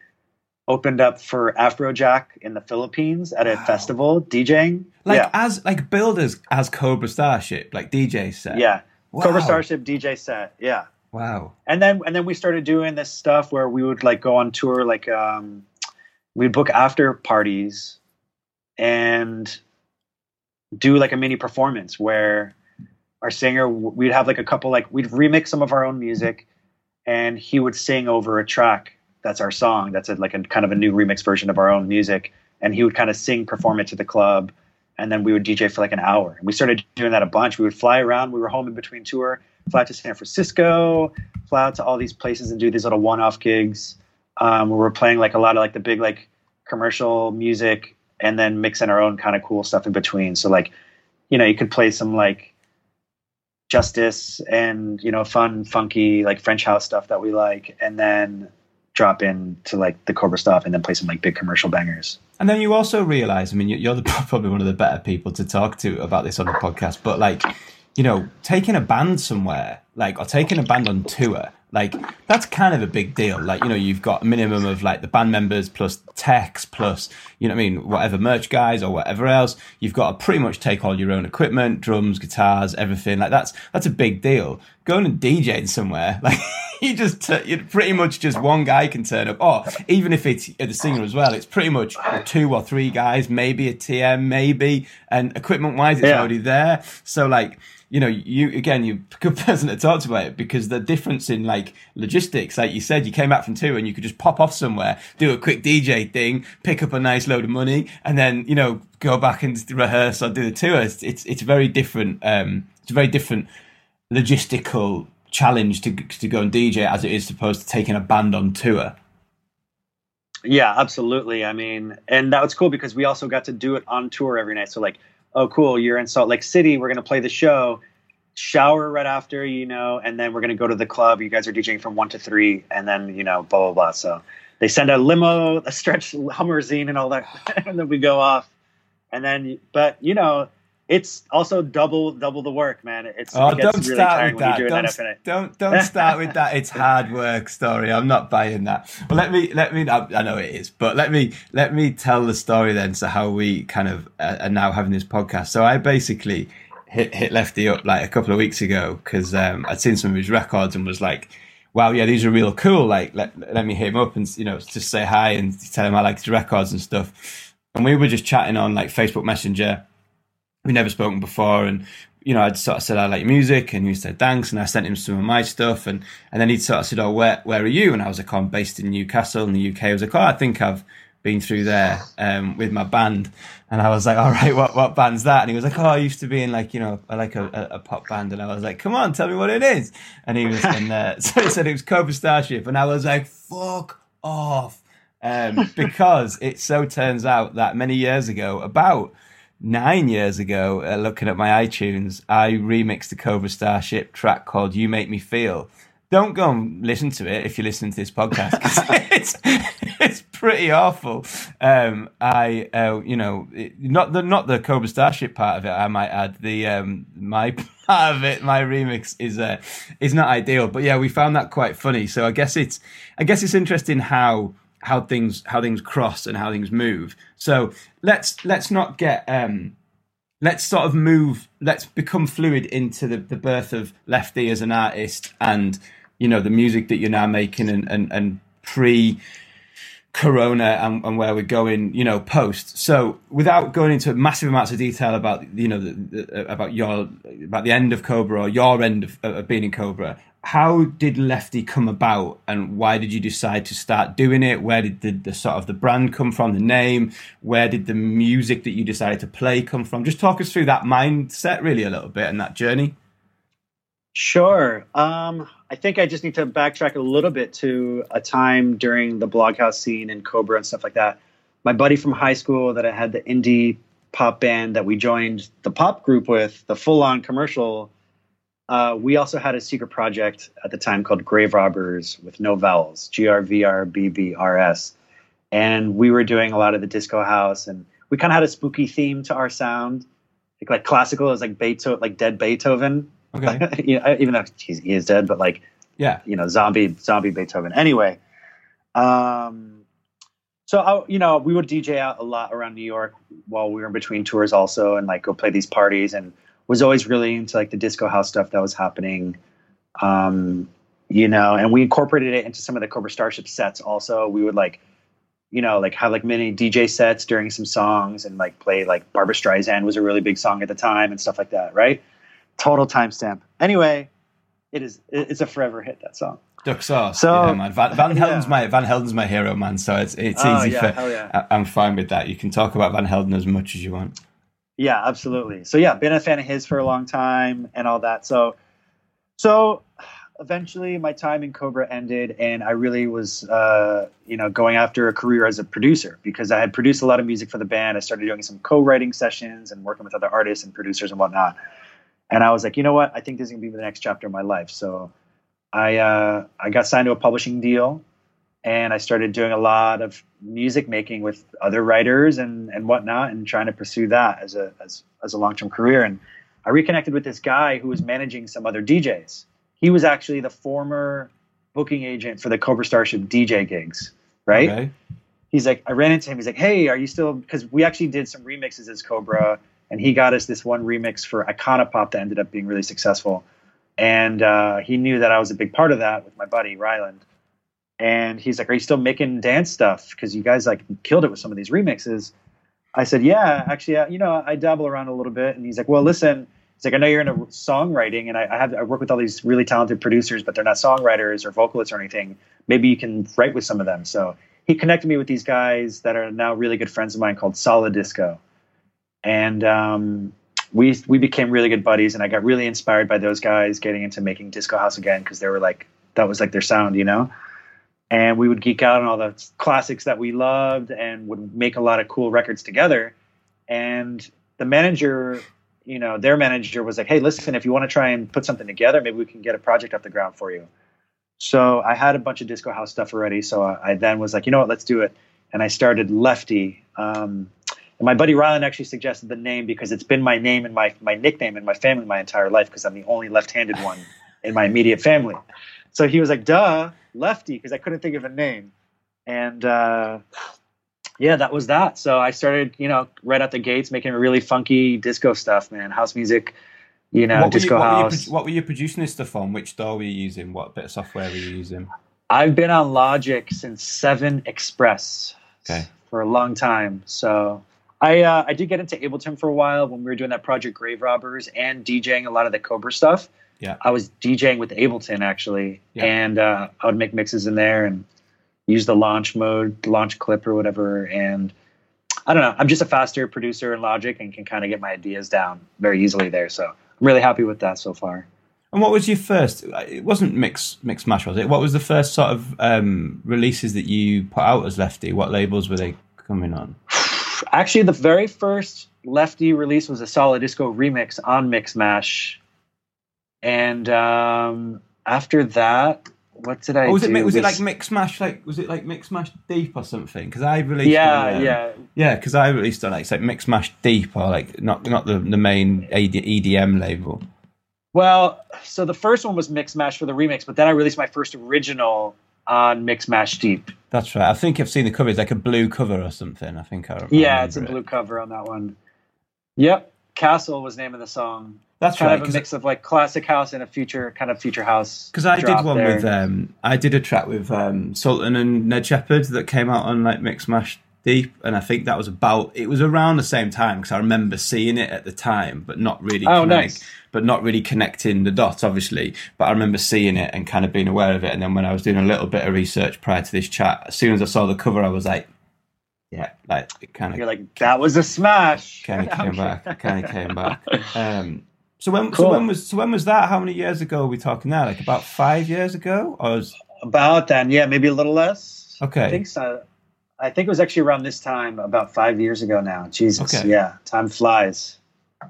opened up for Afrojack in the Philippines at a wow. festival DJing. Like yeah. as like builders as Cobra Starship, like DJ set. Yeah. Wow. Cobra Starship DJ set. Yeah. Wow. And then and then we started doing this stuff where we would like go on tour like um we'd book after parties and do like a mini performance where our singer we'd have like a couple like we'd remix some of our own music and he would sing over a track that's our song that's a, like a kind of a new remix version of our own music and he would kind of sing perform it to the club and then we would dj for like an hour. And we started doing that a bunch. We would fly around. We were home in between tour fly out to san francisco fly out to all these places and do these little one-off gigs um, where we're playing like a lot of like the big like commercial music and then mixing our own kind of cool stuff in between. So like you know you could play some like justice and you know fun funky like french house stuff that we like and then drop in to like the cobra stuff and then play some like big commercial bangers. And then you also realize i mean you're the, probably one of the better people to talk to about this on the podcast but like you know taking a band somewhere like or taking a band on tour like that's kind of a big deal. Like you know, you've got a minimum of like the band members plus techs plus you know I mean whatever merch guys or whatever else. You've got to pretty much take all your own equipment, drums, guitars, everything. Like that's that's a big deal. going and DJing somewhere, like you just t- you pretty much just one guy can turn up. Or even if it's the singer as well, it's pretty much two or three guys, maybe a TM, maybe, and equipment wise, it's Yeah. already there. So like. You know, you again, you a good person to talk about it because the difference in like logistics, like you said, you came back from two and you could just pop off somewhere, do a quick DJ thing, pick up a nice load of money, and then you know go back and rehearse or do the tour. It's it's, it's very different. Um, it's a very different logistical challenge to to go and DJ as it is opposed to taking a band on tour. Yeah, absolutely. I mean, and that was cool because we also got to do it on tour every night. So like, oh, cool, you're in Salt Lake City. We're gonna play the show. Shower right after, you know, and then we're gonna go to the club. You guys are DJing from one to three, and then you know, blah blah blah. So they send a limo, a stretch Hummerzine, and all that, and then we go off. And then, but you know, it's also double double the work, man. It's Oh, it gets don't really start with that. do it night Don't, don't don't start with that. It's hard work story. I'm not buying that. Well, let me let me. I, I know it is, but let me let me tell the story then. So how we kind of uh, are now having this podcast. So I basically hit hit Lefti up like a couple of weeks ago because um, I'd seen some of his records and was like. Wow, yeah, these are real cool. Like, let, let me hit him up and you know just say hi and tell him I like his records and stuff. And we were just chatting on like Facebook Messenger, we'd never spoken before and you know I'd sort of said I like music and he said thanks and I sent him some of my stuff and and then he'd sort of said oh where where are you? And I was like oh, I'm based in Newcastle in the UK I was like oh I think I've been through there um, with my band. And I was like all right what what band's that? And he was like oh I used to be in like you know I like a, a, a pop band and I was like come on tell me what it is. And he was and uh, so he said it was Cobra Starship and I was like fuck off um, because it so turns out that many years ago about nine years ago, uh, looking at my iTunes, I remixed the Cobra Starship track called "You Make Me Feel." Don't go and listen to it if you're listening to this podcast. it's it's pretty awful. Um, I, uh, you know, it- not the not the Cobra Starship part of it. I might add the um, my part of it. My remix is uh, is not ideal, but yeah, we found that quite funny. So I guess it's I guess it's interesting how how things how things cross and how things move. So let's let's not get um let's sort of move let's become fluid into the, the birth of Lefti as an artist and you know the music that you're now making and and, and pre corona and, and where we're going you know post so without going into massive amounts of detail about you know the, the, about your about the end of cobra or your end of, of being in cobra how did Lefti come about and why did you decide to start doing it where did the, the sort of the brand come from the name where did the music that you decided to play come from just talk us through that mindset really a little bit and that journey Sure. Um, I think I just need to backtrack a little bit to a time during the bloghouse scene and Cobra and stuff like that. My buddy from high school that I had the indie pop band that we joined the pop group with, the full on commercial. Uh, we also had a secret project at the time called Grave Robbers with no vowels, G R V R B B R S. And we were doing a lot of the disco house and we kind of had a spooky theme to our sound. Like, like classical is like Beethoven, like dead Beethoven okay you know, even though he's, he is dead, but like yeah you know, zombie zombie Beethoven. Anyway, um, so I, you know, we would DJ out a lot around New York while we were in between tours, also, and like go play these parties, and was always really into like the disco house stuff that was happening. Um, you know, and we incorporated it into some of the Cobra Starship sets. Also, we would like, you know, like have like mini DJ sets during some songs, and like play like Barbra Streisand was a really big song at the time, and stuff like that. Right? Total timestamp. Anyway, it is. It's a forever hit. That song. Duck sauce. So- yeah, man. Van, Van Helden's Yeah. my Van Helden's my hero, man. So it's it's Oh, easy yeah, for. I, I'm fine with that. You can talk about Van Helden as much as you want. Yeah, absolutely. So yeah, been a fan of his for a long time and all that. So so eventually my time in Cobra ended and I really was uh, you know, going after a career as a producer because I had produced a lot of music for the band. I started doing some co-writing sessions and working with other artists and producers and whatnot. And I was like, you know what? I think this is gonna be the next chapter of my life. So I uh, I got signed to a publishing deal and I started doing a lot of music making with other writers and, and whatnot, and trying to pursue that as a as, as a long term career. And I reconnected with this guy who was managing some other DJs. He was actually the former booking agent for the Cobra Starship DJ gigs, right? Okay. He's like, I ran into him. He's like, Hey, are you still? Because we actually did some remixes as Cobra, and he got us this one remix for Icona Pop that ended up being really successful. and uh, he knew that I was a big part of that with my buddy Ryland. And he's like, "Are you still making dance stuff? Because you guys like killed it with some of these remixes." I said, "Yeah, actually, you know, I dabble around a little bit." And he's like, "Well, listen." He's like, "I know you're into songwriting, and I, I have I work with all these really talented producers, but they're not songwriters or vocalists or anything. Maybe you can write with some of them." So he connected me with these guys that are now really good friends of mine called Solid Disco, and um, we we became really good buddies. And I got really inspired by those guys getting into making disco house again because they were like that was like their sound, you know. And we would geek out on all the classics that we loved and would make a lot of cool records together. And the manager, you know, their manager was like, "Hey, listen, if you want to try and put something together, maybe we can get a project off the ground for you." So I had a bunch of disco house stuff already. So I, I then was like, you know what, let's do it. And I started Lefti. Um, and my buddy Ryland actually suggested the name because it's been my name and my, my nickname in my family my entire life because I'm the only left-handed one in my immediate family. So he was like, duh, Lefti, because I couldn't think of a name. And uh, yeah, that was that. So I started, you know, right out the gates making really funky disco stuff, man, house music you know, what disco you, what house. Were you, what were you producing this stuff on? Which DAW were you using? What bit of software were you using? I've been on Logic since Seven Express okay. for a long time. So I uh, I did get into Ableton for a while when we were doing that project Grave Robbers and DJing a lot of the Cobra stuff. Yeah, I was DJing with Ableton actually, yeah. and uh, I would make mixes in there and use the launch mode, launch clip or whatever, and. I don't know. I'm just a faster producer in Logic and can kind of get my ideas down very easily there. So I'm really happy with that so far. And what was your first? It wasn't Mix Mix Mash, was it? What was the first sort of um, releases that you put out as Lefti? What labels were they coming on? Actually, the very first Lefti release was a Solid Disco remix on Mix Mash, and um, after that, what did I? Oh, was do? it was it like Mix Mash? Like was it like Mix Mash Deep or something? Because I released. Yeah, on, um, yeah. yeah. Because I released on like it's like Mix Mash Deep or like not not the the main AD, EDM label. Well, so the first one was Mix Mash for the remix, but then I released my first original on Mix Mash Deep. That's right. I think I've seen the cover. It's like a blue cover or something. I think I. I Yeah, it's a remember it. blue cover on that one. Yep, Castle was of the song. That's kind right. of a mix of like classic house and a future kind of future house. Because I did one there. with, um, I did a track with um, Sultan and Ned Shepard that came out on like Mix Mash Deep, and I think that was about. It was around the same time because I remember seeing it at the time, but not really. Oh, connect- nice. But not really connecting the dots, obviously. But I remember seeing it and kind of being aware of it. And then when I was doing a little bit of research prior to this chat, as soon as I saw the cover, I was like, "Yeah, like it kind of You're like that was a smash. kind of came back. Kind of came back." Um, so when so when was so when was that? How many years ago are we talking now? Like about five years ago, or was About then, yeah, maybe a little less. Okay. I think so. I think it was actually around this time, about five years ago now. Jesus, Okay. yeah, time flies.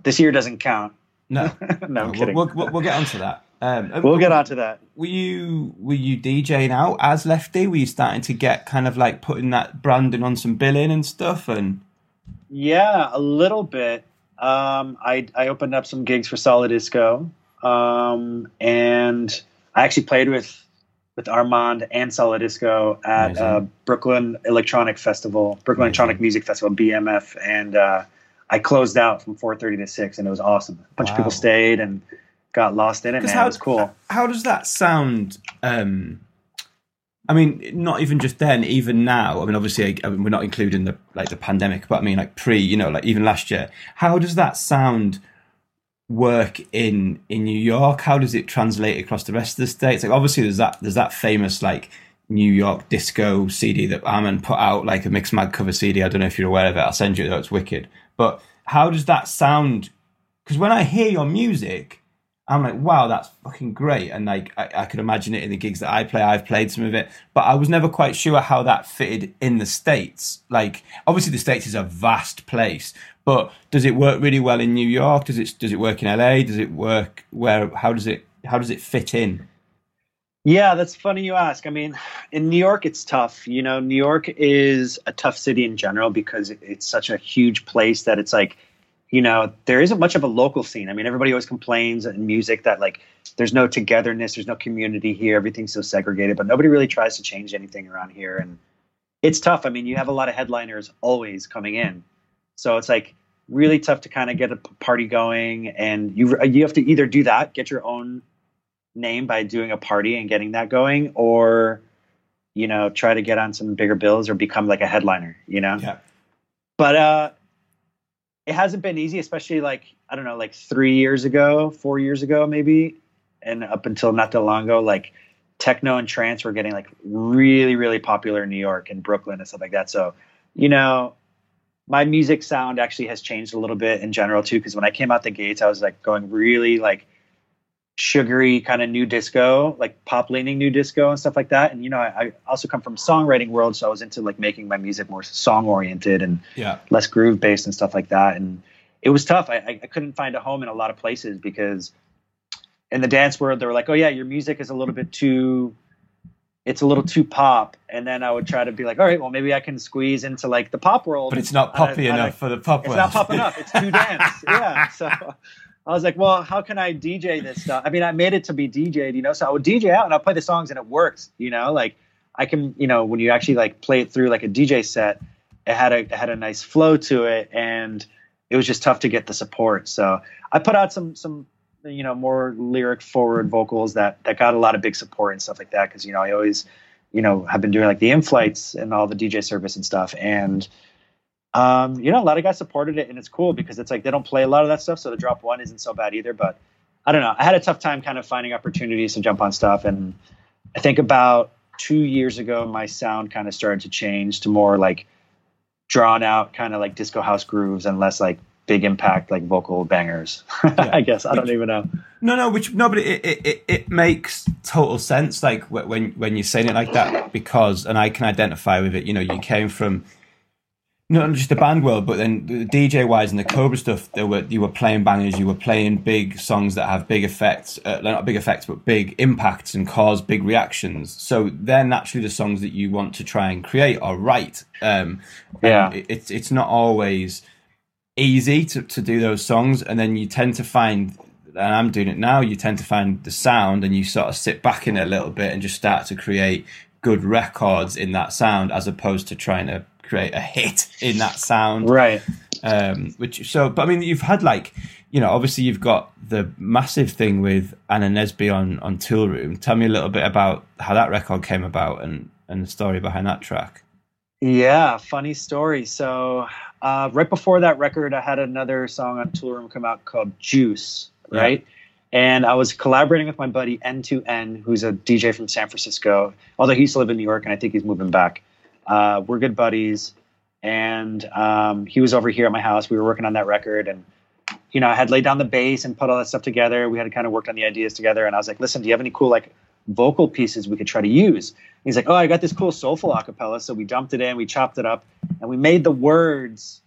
This year doesn't count. no? no, kidding. we'll, we'll, we'll get onto that. Um, We'll get onto that. Were you were you DJing out as Lefti? Were you starting to get kind of like putting that branding on some billing and stuff? And Yeah, a little bit. Um, I I opened up some gigs for Solid Disco, um, and I actually played with with Armand and Solid Disco at uh, Brooklyn Electronic Festival, Brooklyn Amazing. Electronic Music Festival, BMF, and uh, I closed out from 4:30 to 6, and it was awesome. A bunch of people stayed and got lost in it, man. how- it was cool. how does that sound? Um, I mean, not even just then, even now. I mean, obviously, I mean, we're not including the like the pandemic, but I mean, like pre, you know, like even last year. How does that sound work in in New York? How does it translate across the rest of the states? Like, obviously, there's that there's that famous like New York disco CD that Armin put out, like a Mixmag cover CD. I don't know if you're aware of it. I'll send you it. It's wicked. But how does that sound? Because when I hear your music, I'm like, wow, that's fucking great. And like, I, I could imagine it in the gigs that I play. I've played some of it, but I was never quite sure how that fitted in the States. Like, obviously the States is a vast place, but does it work really well in New York? Does it, does it work in LA? Does it work where, how does it, how does it fit in? Yeah, that's funny you ask. I mean, in New York, it's tough. You know, New York is a tough city in general because it's such a huge place that it's like, you know, there isn't much of a local scene. I mean, everybody always complains in music that like there's no togetherness, there's no community here, everything's so segregated, but nobody really tries to change anything around here. And it's tough. I mean, you have a lot of headliners always coming in. So it's like really tough to kind of get a party going and you you have to either do that, get your own name by doing a party and getting that going, or you know, try to get on some bigger bills or become like a headliner, you know? Yeah. But uh it hasn't been easy, especially like I don't know, like three years ago, four years ago, maybe, and up until not that long ago, like techno and trance were getting like really, really popular in New York and Brooklyn and stuff like that. So, you know, my music sound actually has changed a little bit in general too. Because when I came out the gates, I was like going really like sugary kind of new disco, like pop leaning new disco and stuff like that. And you know, I, I, also come from songwriting world, so I was into like making my music more song oriented and yeah. less groove based and stuff like that. And it was tough. I, I couldn't find a home in a lot of places because in the dance world they were like, oh yeah, your music is a little bit too. It's a little too pop, and then I would try to be like, all right, well, maybe I can squeeze into like the pop world. But it's not poppy a, enough a, for the pop world. It's world. not pop enough. It's too dance. yeah. So I was like, well, how can I DJ this stuff? I mean, I made it to be DJed, you know, so I would DJ out and I'll play the songs and it works, you know, like I can, you know, when you actually like play it through like a DJ set, it had a, it had a nice flow to it and it was just tough to get the support. So I put out some, some, you know, more lyric forward vocals that, that got a lot of big support and stuff like that. Cause, you know, I always, you know, have been doing like the in-flights and all the DJ service and stuff. And, um, you know, a lot of guys supported it, and it's cool because it's like they don't play a lot of that stuff, so the drop one isn't so bad either. But I don't know. I had a tough time kind of finding opportunities to jump on stuff, and I think about two years ago, my sound kind of started to change to more like drawn out, kind of like disco house grooves, and less like big impact like vocal bangers. Yeah. I guess I don't even know. No, no, which no, but it, it it makes total sense. Like when when you're saying it like that, because and I can identify with it. You know, you came from not just the band world, but then the DJ wise and the Cobra stuff. There were you were playing bangers, you were playing big songs that have big effects, uh, not big effects, but big impacts and cause big reactions. So they're naturally the songs that you want to try and create or write. Um, yeah, it's it's not always easy to, to do those songs, and then you tend to find. And I'm doing it now. You tend to find the sound, and you sort of sit back in it a little bit, and just start to create good records in that sound, as opposed to trying to create a hit in that sound. Right. Um, which so, but I mean, you've had like, you know, obviously you've got the massive thing with Ann Nesby on on Toolroom. Tell me a little bit about how that record came about and and the story behind that track. Yeah, funny story. So uh, right before that record, I had another song on Toolroom come out called Juice. Right. Yeah. And I was collaborating with my buddy N2N, who's a DJ from San Francisco, although he used to live in New York and I think he's moving back. Uh, we're good buddies, and um, he was over here at my house. We were working on that record, and you know, I had laid down the bass and put all that stuff together. We had kind of worked on the ideas together, and I was like, "Listen, do you have any cool like vocal pieces we could try to use?" And he's like, "Oh, I got this cool soulful acapella." So we dumped it in, we chopped it up, and we made the words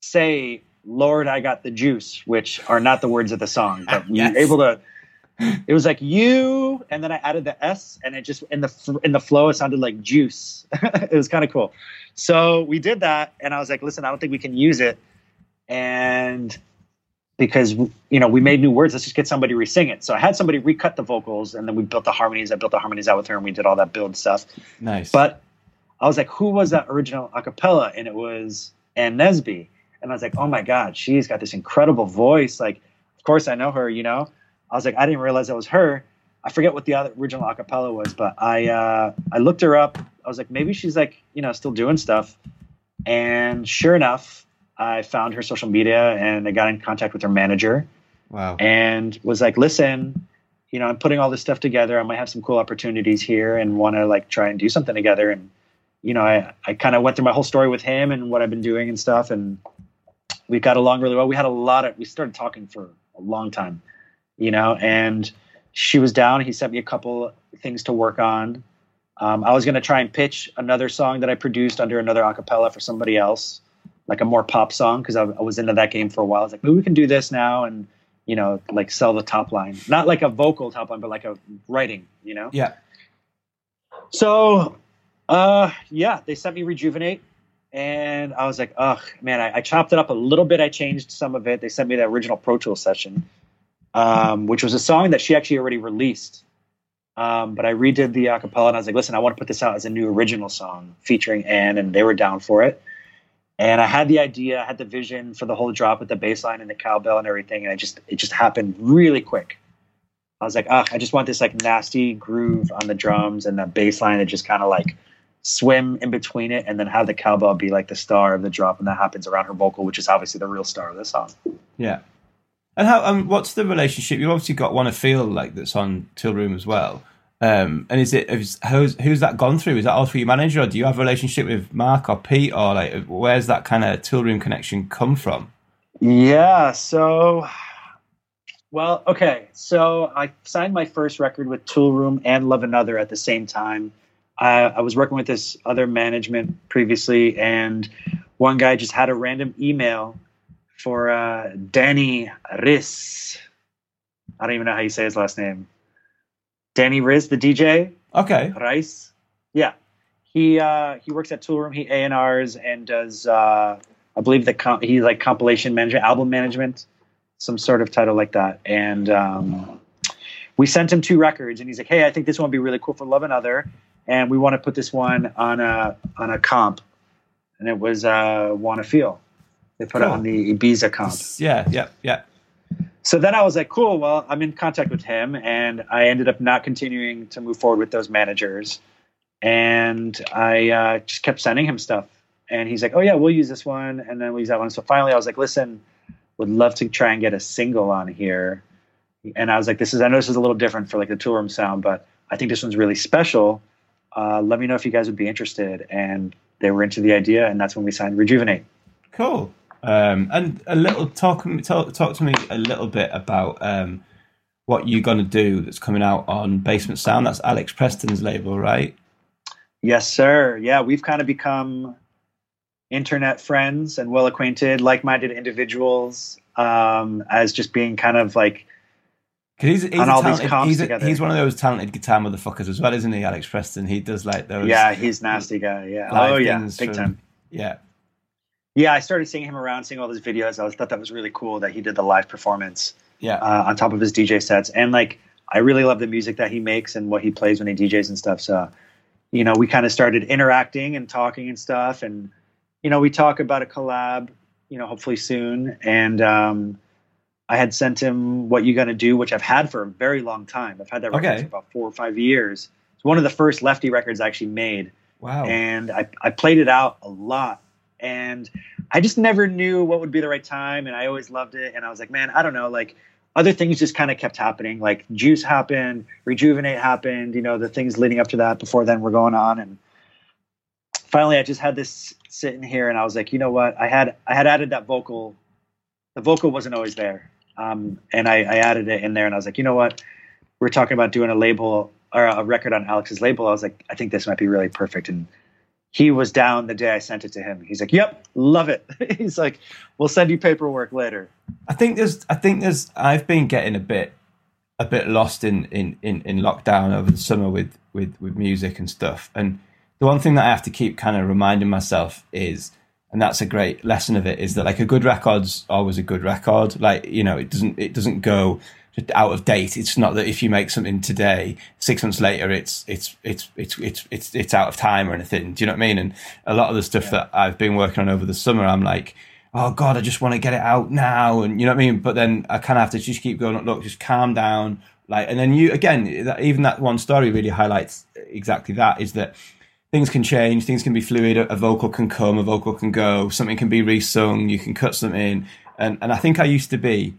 say "Lord, I got the juice," which are not the words of the song, but we yes. were able to it was like you and then i added the s and it just in the in the flow it sounded like juice. It was kind of cool. So we did that and i was like listen i don't think we can use it. And because you know we made new words let's just get somebody re-sing it. So i had somebody recut the vocals and then we built the harmonies. I built the harmonies out with her and we did all that build stuff. Nice. But i was like who was that original acapella and it was ann nesby. And i was like oh my god she's got this incredible voice. Like of course i know her you know I was like, I didn't realize that was her. I forget what the other original acapella was, but I uh, I looked her up. I was like, maybe she's like you know still doing stuff. And sure enough, I found her social media and I got in contact with her manager. Wow. And was like, listen, you know, I'm putting all this stuff together. I might have some cool opportunities here and want to like try and do something together. And you know, I I kind of went through my whole story with him and what I've been doing and stuff. And we got along really well. We had a lot of we started talking for a long time you know, and she was down. He sent me a couple things to work on. Um, I was going to try and pitch another song that I produced under another acapella for somebody else, like a more pop song, because I, I, was into that game for a while. I was like, maybe we can do this now and, you know, like sell the top line. Not like a vocal top line, but like a writing, you know? Yeah. So, uh, yeah, they sent me Rejuvenate. And I was like, oh, man, I, I chopped it up a little bit. I changed some of it. They sent me the original Pro Tools session um, which was a song that she actually already released. Um, but I redid the acapella and I was like, listen, I want to put this out as a new original song featuring Anne, and they were down for it. And I had the idea, I had the vision for the whole drop with the bass line and the cowbell and everything, and it just it just happened really quick. I was like, ah, I just want this like nasty groove on the drums and the bass line that just kind of like swim in between it and then have the cowbell be like the star of the drop and that happens around her vocal which is obviously the real star of the song Yeah. And how? Um, what's the relationship? You've obviously got one to feel like that's on Toolroom as well. Um, and is it is, who's who's that gone through? Is that all through your manager, or do you have a relationship with Mark or Pete, or like where's that kind of Toolroom connection come from? yeah so well okay so i signed my first record with Toolroom and love another at the same time I, I was working with this other management previously and one guy just had a random email for uh, danny riss i don't even know how you say his last name danny riz the dj Okay, Rice. Yeah, he uh, he works at Toolroom. He A and R's and does uh, I believe the com- he's like compilation management, album management, some sort of title like that. And um, we sent him two records, and he's like, "Hey, I think this one would be really cool for Love Another, and we want to put this one on a on a comp." And it was uh, "Wanna Feel." They put it on the Ibiza comp. yeah, yeah, yeah. So then I was like, cool, well, I'm in contact with him. And I ended up not continuing to move forward with those managers. And I uh, just kept sending him stuff. And he's like, oh, yeah, we'll use this one. And then we'll use that one. So finally, I was like, listen, would love to try and get a single on here. And I was like, this is, I know this is a little different for like the Toolroom sound, but I think this one's really special. Uh, let me know if you guys would be interested. And they were into the idea. And that's when we signed Rejuvenate. Cool. Um, and a little talk, talk talk to me a little bit about um, what you're gonna do that's coming out on Basement Sound. That's Alex Preston's label, right? Yes, sir. Yeah, we've kind of become internet friends and well acquainted, like minded individuals, um, as just being kind of like, he's, he's, all these talented- comps he's, a- together. he's one of those talented guitar motherfuckers as well, isn't he, Alex Preston? He does like those. yeah, he's nasty guy. Yeah. Oh, yeah. Big from- time. Yeah. Yeah, I started seeing him around, seeing all his videos. I was, thought that was really cool that he did the live performance Yeah. uh, on top of his DJ sets. And like, I really love the music that he makes and what he plays when he DJs and stuff. So, you know, we kind of started interacting and talking and stuff. And, you know, we talk about a collab, you know, hopefully soon. And um, I had sent him What You Gonna Do, which I've had for a very long time. I've had that record Okay. for about four or five years. It's one of the first Lefti records I actually made wow. and I, I played it out a lot and i just never knew what would be the right time and i always loved it and i was like man i don't know like other things just kind of kept happening like juice happened rejuvenate happened you know the things leading up to that before then were going on and finally i just had this sitting here and i was like you know what? I had i had added that vocal the vocal wasn't always there um, and I, I added it in there and i was like you know what? We're talking about doing a label or a record on alex's label. I was like i think this might be really perfect and he was down the day I sent it to him. He's like, "Yep, love it." He's like, "We'll send you paperwork later." I think there's I think there's I've been getting a bit a bit lost in in in, in lockdown over the summer with with with music and stuff. And the one thing that I have to keep kind of reminding myself is and that's a great lesson of it is that like a good record's always a good record. Like, you know, it doesn't it doesn't go out of date. It's not that if you make something today, six months later it's it's it's it's it's it's it's out of time or anything. Do you know what I mean? And a lot of the stuff that I've been working on over the summer, I'm like, oh god, I just want to get it out now, and you know what I mean. But then I kind of have to just keep going. Look, just calm down, like, and then you again, that, even that one story really highlights exactly that. Is that things can change, things can be fluid. A, a vocal can come, a vocal can go, something can be resung, you can cut something in, and and I think I used to be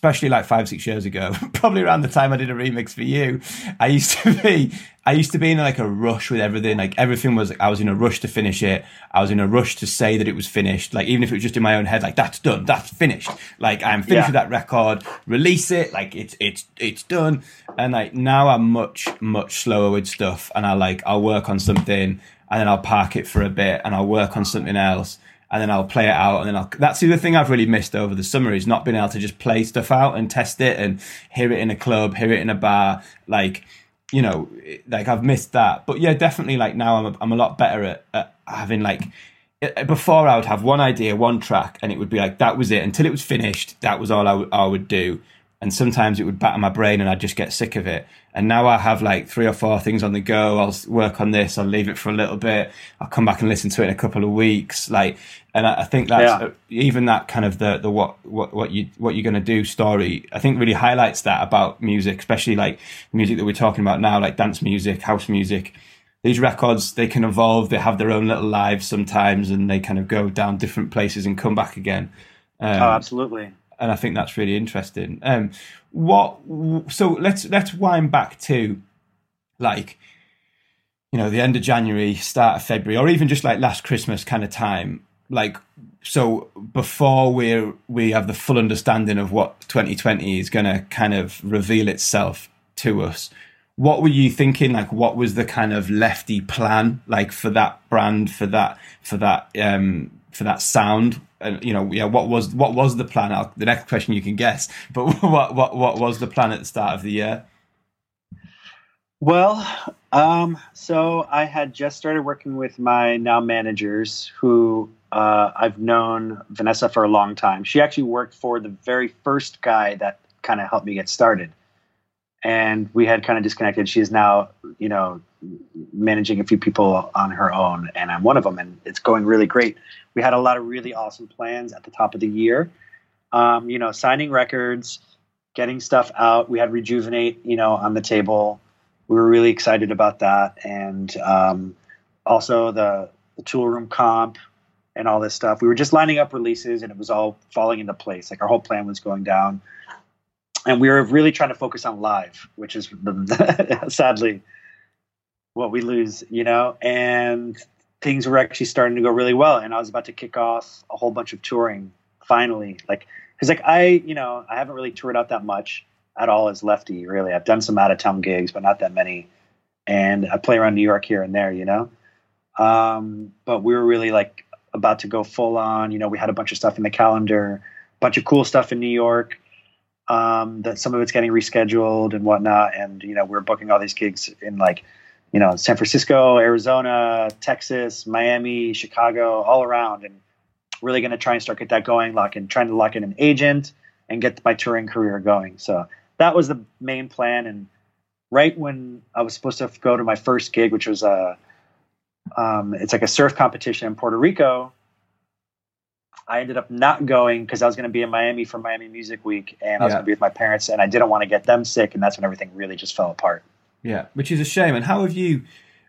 especially like five six years ago probably around the time i did a remix for you i used to be i used to be in like a rush with everything. Like everything was i was in a rush to finish it. I was in a rush to say that it was finished. Like even if it was just in my own head like that's done. That's finished. Like i'm finished Yeah. with that record. Release it. Like it's it's it's done. And like now i'm much much slower with stuff. And i like i'll work on something and then i'll park it for a bit and i'll work on something else and then I'll play it out, and then I'll. That's the other thing I've really missed over the summer is not being able to just play stuff out and test it and hear it in a club, hear it in a bar, like you know, like I've missed that. But yeah, definitely, like now I'm a, I'm a lot better at, at having like. Before I would have one idea, one track, and it would be like that was it until it was finished. That was all I would- I would do. And sometimes it would batter my brain and I'd just get sick of it. And now I have like three or four things on the go. I'll work on this. I'll leave it for a little bit. I'll come back and listen to it in a couple of weeks. Like, and I, I think that's Yeah. uh, even that kind of the the what what what you what you're going to do story. I think really highlights that about music, especially like music that we're talking about now, like dance music, house music. These records they can evolve. They have their own little lives sometimes, and they kind of go down different places and come back again. Um, Oh, absolutely. And I think that's really interesting. Um, what? So let's let's wind back to like you know the end of January, start of February, or even just like last Christmas kind of time. Like so, before we we have the full understanding of what 2020 is going to kind of reveal itself to us. What were you thinking? Like, what was the kind of Lefti plan like for that brand, for that, for that, um, for that sound? And you know, yeah, what was what was the plan? The next question you can guess, but what what what was the plan at the start of the year? Well, um, so I had just started working with my now managers who uh, I've known Vanessa for a long time. She actually worked for the very first guy that kind of helped me get started. And we had kind of disconnected. She is now, you know, managing a few people on her own, and I'm one of them, and it's going really great. We had a lot of really awesome plans at the top of the year. Um, you know, signing records, getting stuff out. We had Rejuvenate, you know, on the table. We were really excited about that. And um, also the, the Toolroom comp and all this stuff. We were just lining up releases and it was all falling into place. Like our whole plan was going down. And we were really trying to focus on live which is sadly what we lose you know? And things were actually starting to go really well and i was about to kick off a whole bunch of touring finally. Like because like i you know i haven't really toured out that much at all as Lefti really. I've done some out of town gigs but not that many. And i play around new york here and there you know? Um, but we were really like about to go full on. You know we had a bunch of stuff in the calendar a bunch of cool stuff in new york um, that some of it's getting rescheduled and whatnot. And you know we're booking all these gigs in like you know san francisco arizona texas miami chicago all around and really going to try and start get that going lock in trying to lock in an agent and get my touring career going so that was the main plan. And right when I was supposed to go to my first gig, which was a, um, it's like a surf competition in Puerto Rico. I ended up not going because I was going to be in Miami for Miami Music Week, and I was Yeah. going to be with my parents, and I didn't want to get them sick, and that's when everything really just fell apart. Yeah, which is a shame. And how have you?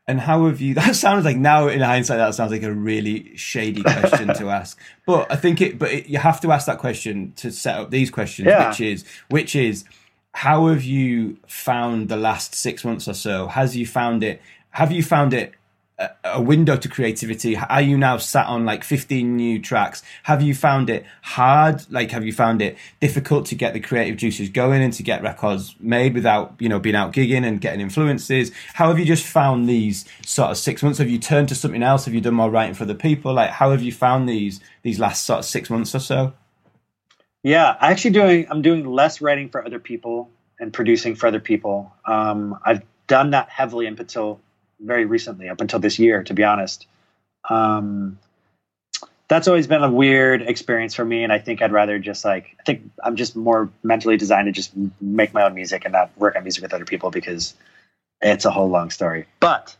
And how have you? That sounds like now in hindsight, that sounds like a really shady question to ask. But I think it. But it, you have to ask that question to set up these questions, Yeah. which is, which is, how have you found the last six months or so? Has you found it? Have you found it a, window to creativity? Are you now sat on like 15 new tracks? Have you found it hard? Like, have you found it difficult to get the creative juices going and to get records made without, you know, being out gigging and getting influences? How have you just found these sort of six months? Have you turned to something else? Have you done more writing for other people? Like, how have you found these, these last sort of six months or so? Yeah, I actually doing I'm doing less writing for other people and producing for other people. Um, I've done that heavily up until very recently, up until this year, to be honest. Um, that's always been a weird experience for me, and I think I'd rather just like I think I'm just more mentally designed to just make my own music and not work on music with other people because it's a whole long story. But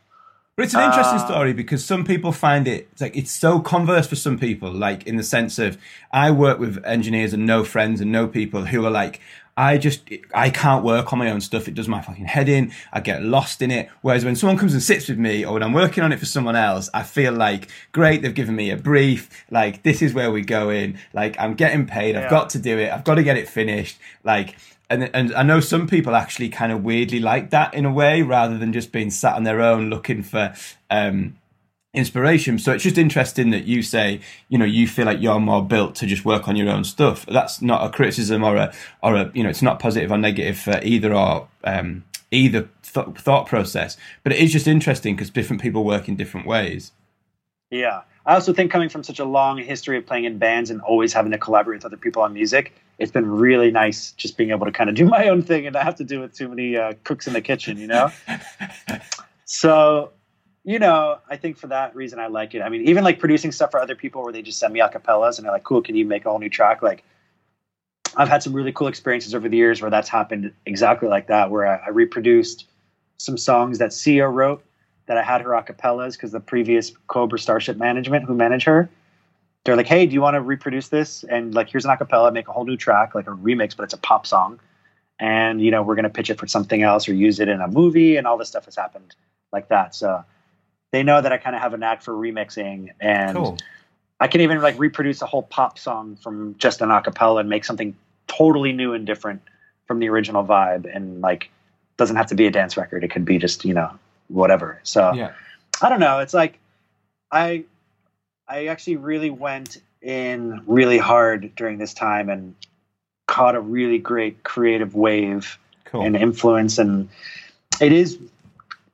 But it's an interesting Uh, story because some people find it like it's so converse for some people, like in the sense of I work with engineers and no friends and no people who are like, I just I can't work on my own stuff. It does my fucking head in. I get lost in it. Whereas when someone comes and sits with me, or when I'm working on it for someone else, I feel like great. They've given me a brief. Like this is where we're going. Like I'm getting paid. I've Yeah. got to do it. I've got to get it finished. Like and and I know some people actually kind of weirdly like that in a way, rather than just being sat on their own looking for um, inspiration. So it's just interesting that you say, you know, you feel like you're more built to just work on your own stuff. That's not a criticism or a or a you know, it's not positive or negative for either or um, either th- thought process. But it is just interesting because different people work in different ways. Yeah. I also think coming from such a long history of playing in bands and always having to collaborate with other people on music, it's been really nice just being able to kind of do my own thing and not have to do with too many uh, cooks in the kitchen, you know? so, you know, I think for that reason I like it. I mean, even like producing stuff for other people where they just send me acapellas and they're like, cool, can you make a whole new track? Like, I've had some really cool experiences over the years where that's happened exactly like that, where I, I reproduced some songs that Sia wrote that I had her acapellas because the previous Cobra Starship management who managed her, they're like, hey, do you want to reproduce this? And like, here's an acapella, make a whole new track, like a remix, but it's a pop song. And, you know, we're to pitch it for something else or use it in a movie. And all this stuff has happened like that. So they know that I kind of have a knack for remixing. And cool. I can even like reproduce a whole pop song from just an acapella and make something totally new and different from the original vibe. And like, doesn't have to be a dance record. It could be just, you know, whatever. So yeah. I don't know. It's like, I I actually really went in really hard during this time and caught a really great creative wave cool. and influence. And it is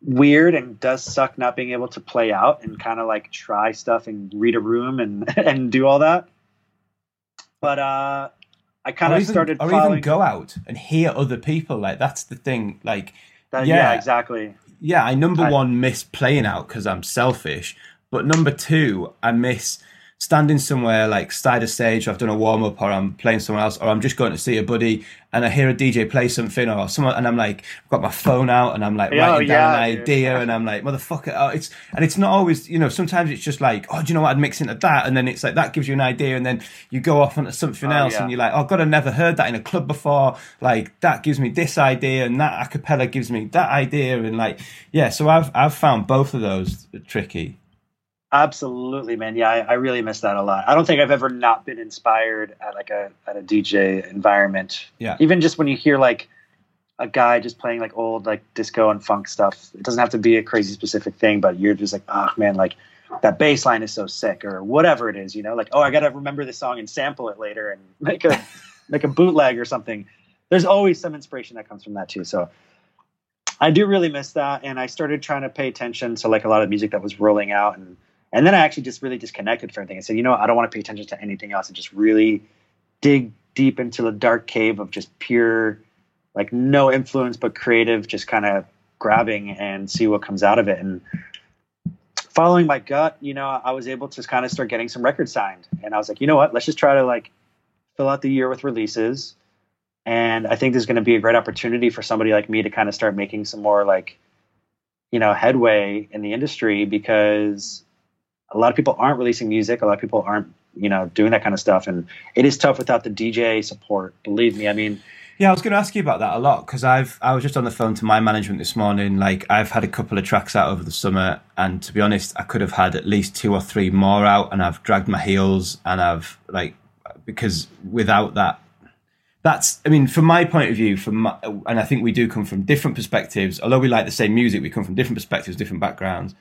weird and does suck not being able to play out and kind of like try stuff and read a room and and do all that. But uh I kind of started or following... even go out and hear other people. Like that's the thing. Like that, yeah, yeah, exactly. Yeah, I number I, one miss playing out because I'm selfish, but number two, I miss standing somewhere like side of stage, I've done a warm up, or I'm playing somewhere else, or I'm just going to see a buddy, and I hear a DJ play something, or someone, and I'm like, I've got my phone out, and I'm like oh, writing down yeah, an idea, and I'm like, motherfucker, oh, it's, and it's not always, you know, sometimes it's just like, oh, do you know what, I'd mix into that, and then it's like that gives you an idea, and then you go off onto something oh, else, yeah. and you're like, oh god, I never heard that in a club before, like that gives me this idea, and that acapella gives me that idea, and like, yeah, so I've I've found both of those tricky. Absolutely, man. Yeah, I, I, really miss that a lot. I don't think I've ever not been inspired at like a at a DJ environment. Yeah. Even just when you hear like a guy just playing like old like disco and funk stuff. It doesn't have to be a crazy specific thing, but you're just like, oh man, like that bass line is so sick or whatever it is, you know, like, oh I gotta remember this song and sample it later and make a make a bootleg or something. There's always some inspiration that comes from that too. So I do really miss that. And I started trying to pay attention to like a lot of music that was rolling out and and then I actually just really disconnected from everything. I said, you know? I don't want to pay attention to anything else and just really dig deep into the dark cave of just pure, like no influence but creative, just kind of grabbing and see what comes out of it. And following my gut, you know, I was able to kind of start getting some records signed. And I was like, you know what? Let's just try to like fill out the year with releases. And I think there's going to be a great opportunity for somebody like me to kind of start making some more like, you know, headway in the industry because a lot of people aren't releasing music. A lot of people aren't, you know, doing that kind of stuff. And it is tough without the DJ support. Believe me. I mean, yeah, I was going to ask you about that a lot because I've I was just on the phone to my management this morning. Like I've had a couple of tracks out over the summer, and to be honest, I could have had at least two or three more out, and I've dragged my heels, and I've like because without that, that's I mean, from my point of view, from my, and I think we do come from different perspectives. Although we like the same music, we come from different perspectives, different backgrounds.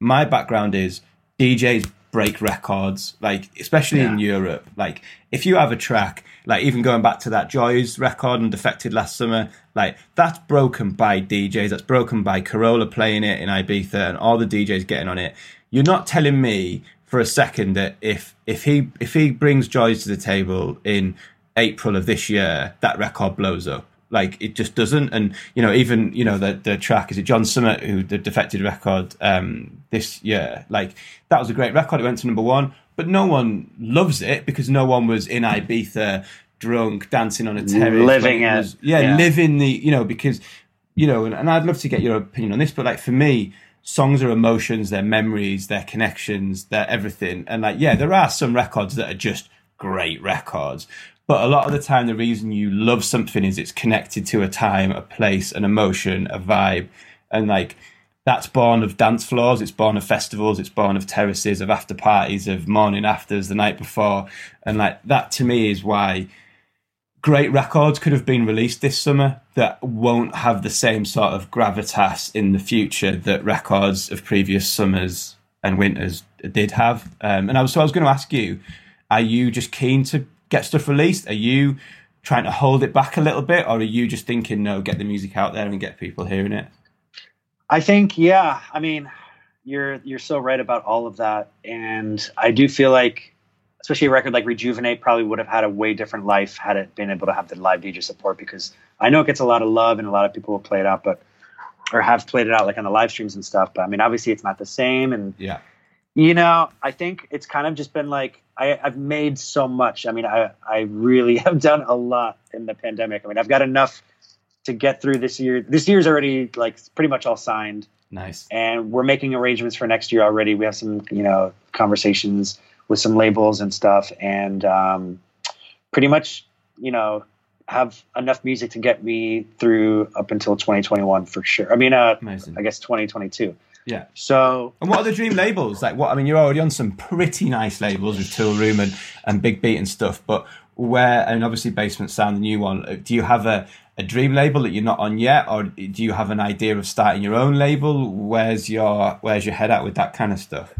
My background is DJs break records, like especially yeah. in Europe. Like if you have a track, like even going back to that Joy's record and Defected last summer, like that's broken by DJs. That's broken by Carola playing it in Ibiza and all the DJs getting on it. You're not telling me for a second that if if he if he brings Joy's to the table in April of this year, that record blows up. Like it just doesn't. And you know, even you know the the track is it John Summit who the defected record um, this year. Like that was a great record. It went to number one, but no one loves it because no one was in Ibiza drunk dancing on a terrace, living it. Was, yeah, yeah, living the you know because you know, and, and I'd love to get your opinion on this, but like for me, songs are emotions, they're memories, they're connections, they're everything. And like, yeah, there are some records that are just great records. But a lot of the time, the reason you love something is it's connected to a time, a place, an emotion, a vibe. And like, that's born of dance floors, it's born of festivals, it's born of terraces, of after parties, of morning afters the night before. And like, that to me is why great records could have been released this summer that won't have the same sort of gravitas in the future that records of previous summers and winters did have. Um, and I was, so I was going to ask you, are you just keen to get stuff released? Are you trying to hold it back a little bit, or are you just thinking, no, get the music out there and get people hearing it? I think, yeah. I mean, you're you're so right about all of that, and I do feel like, especially a record like Rejuvenate, probably would have had a way different life had it been able to have the live DJ support. Because I know it gets a lot of love and a lot of people will play it out, but or have played it out like on the live streams and stuff. But I mean, obviously, it's not the same, and yeah. You know, I think it's kind of just been like I, I've made so much. I mean, I I really have done a lot in the pandemic. I mean, I've got enough to get through this year. This year's already like pretty much all signed. Nice. And we're making arrangements for next year already. We have some, you know, conversations with some labels and stuff, and um, pretty much, you know, have enough music to get me through up until 2021 for sure. I mean, uh, Amazing. I guess 2022. Yeah. So And what are the dream labels? Like what I mean, you're already on some pretty nice labels with Toolroom and, and Big Beat and stuff, but where and obviously Basement Sound, the new one, uh, do you have a, a dream label that you're not on yet, or do you have an idea of starting your own label? Where's your where's your head at with that kind of stuff?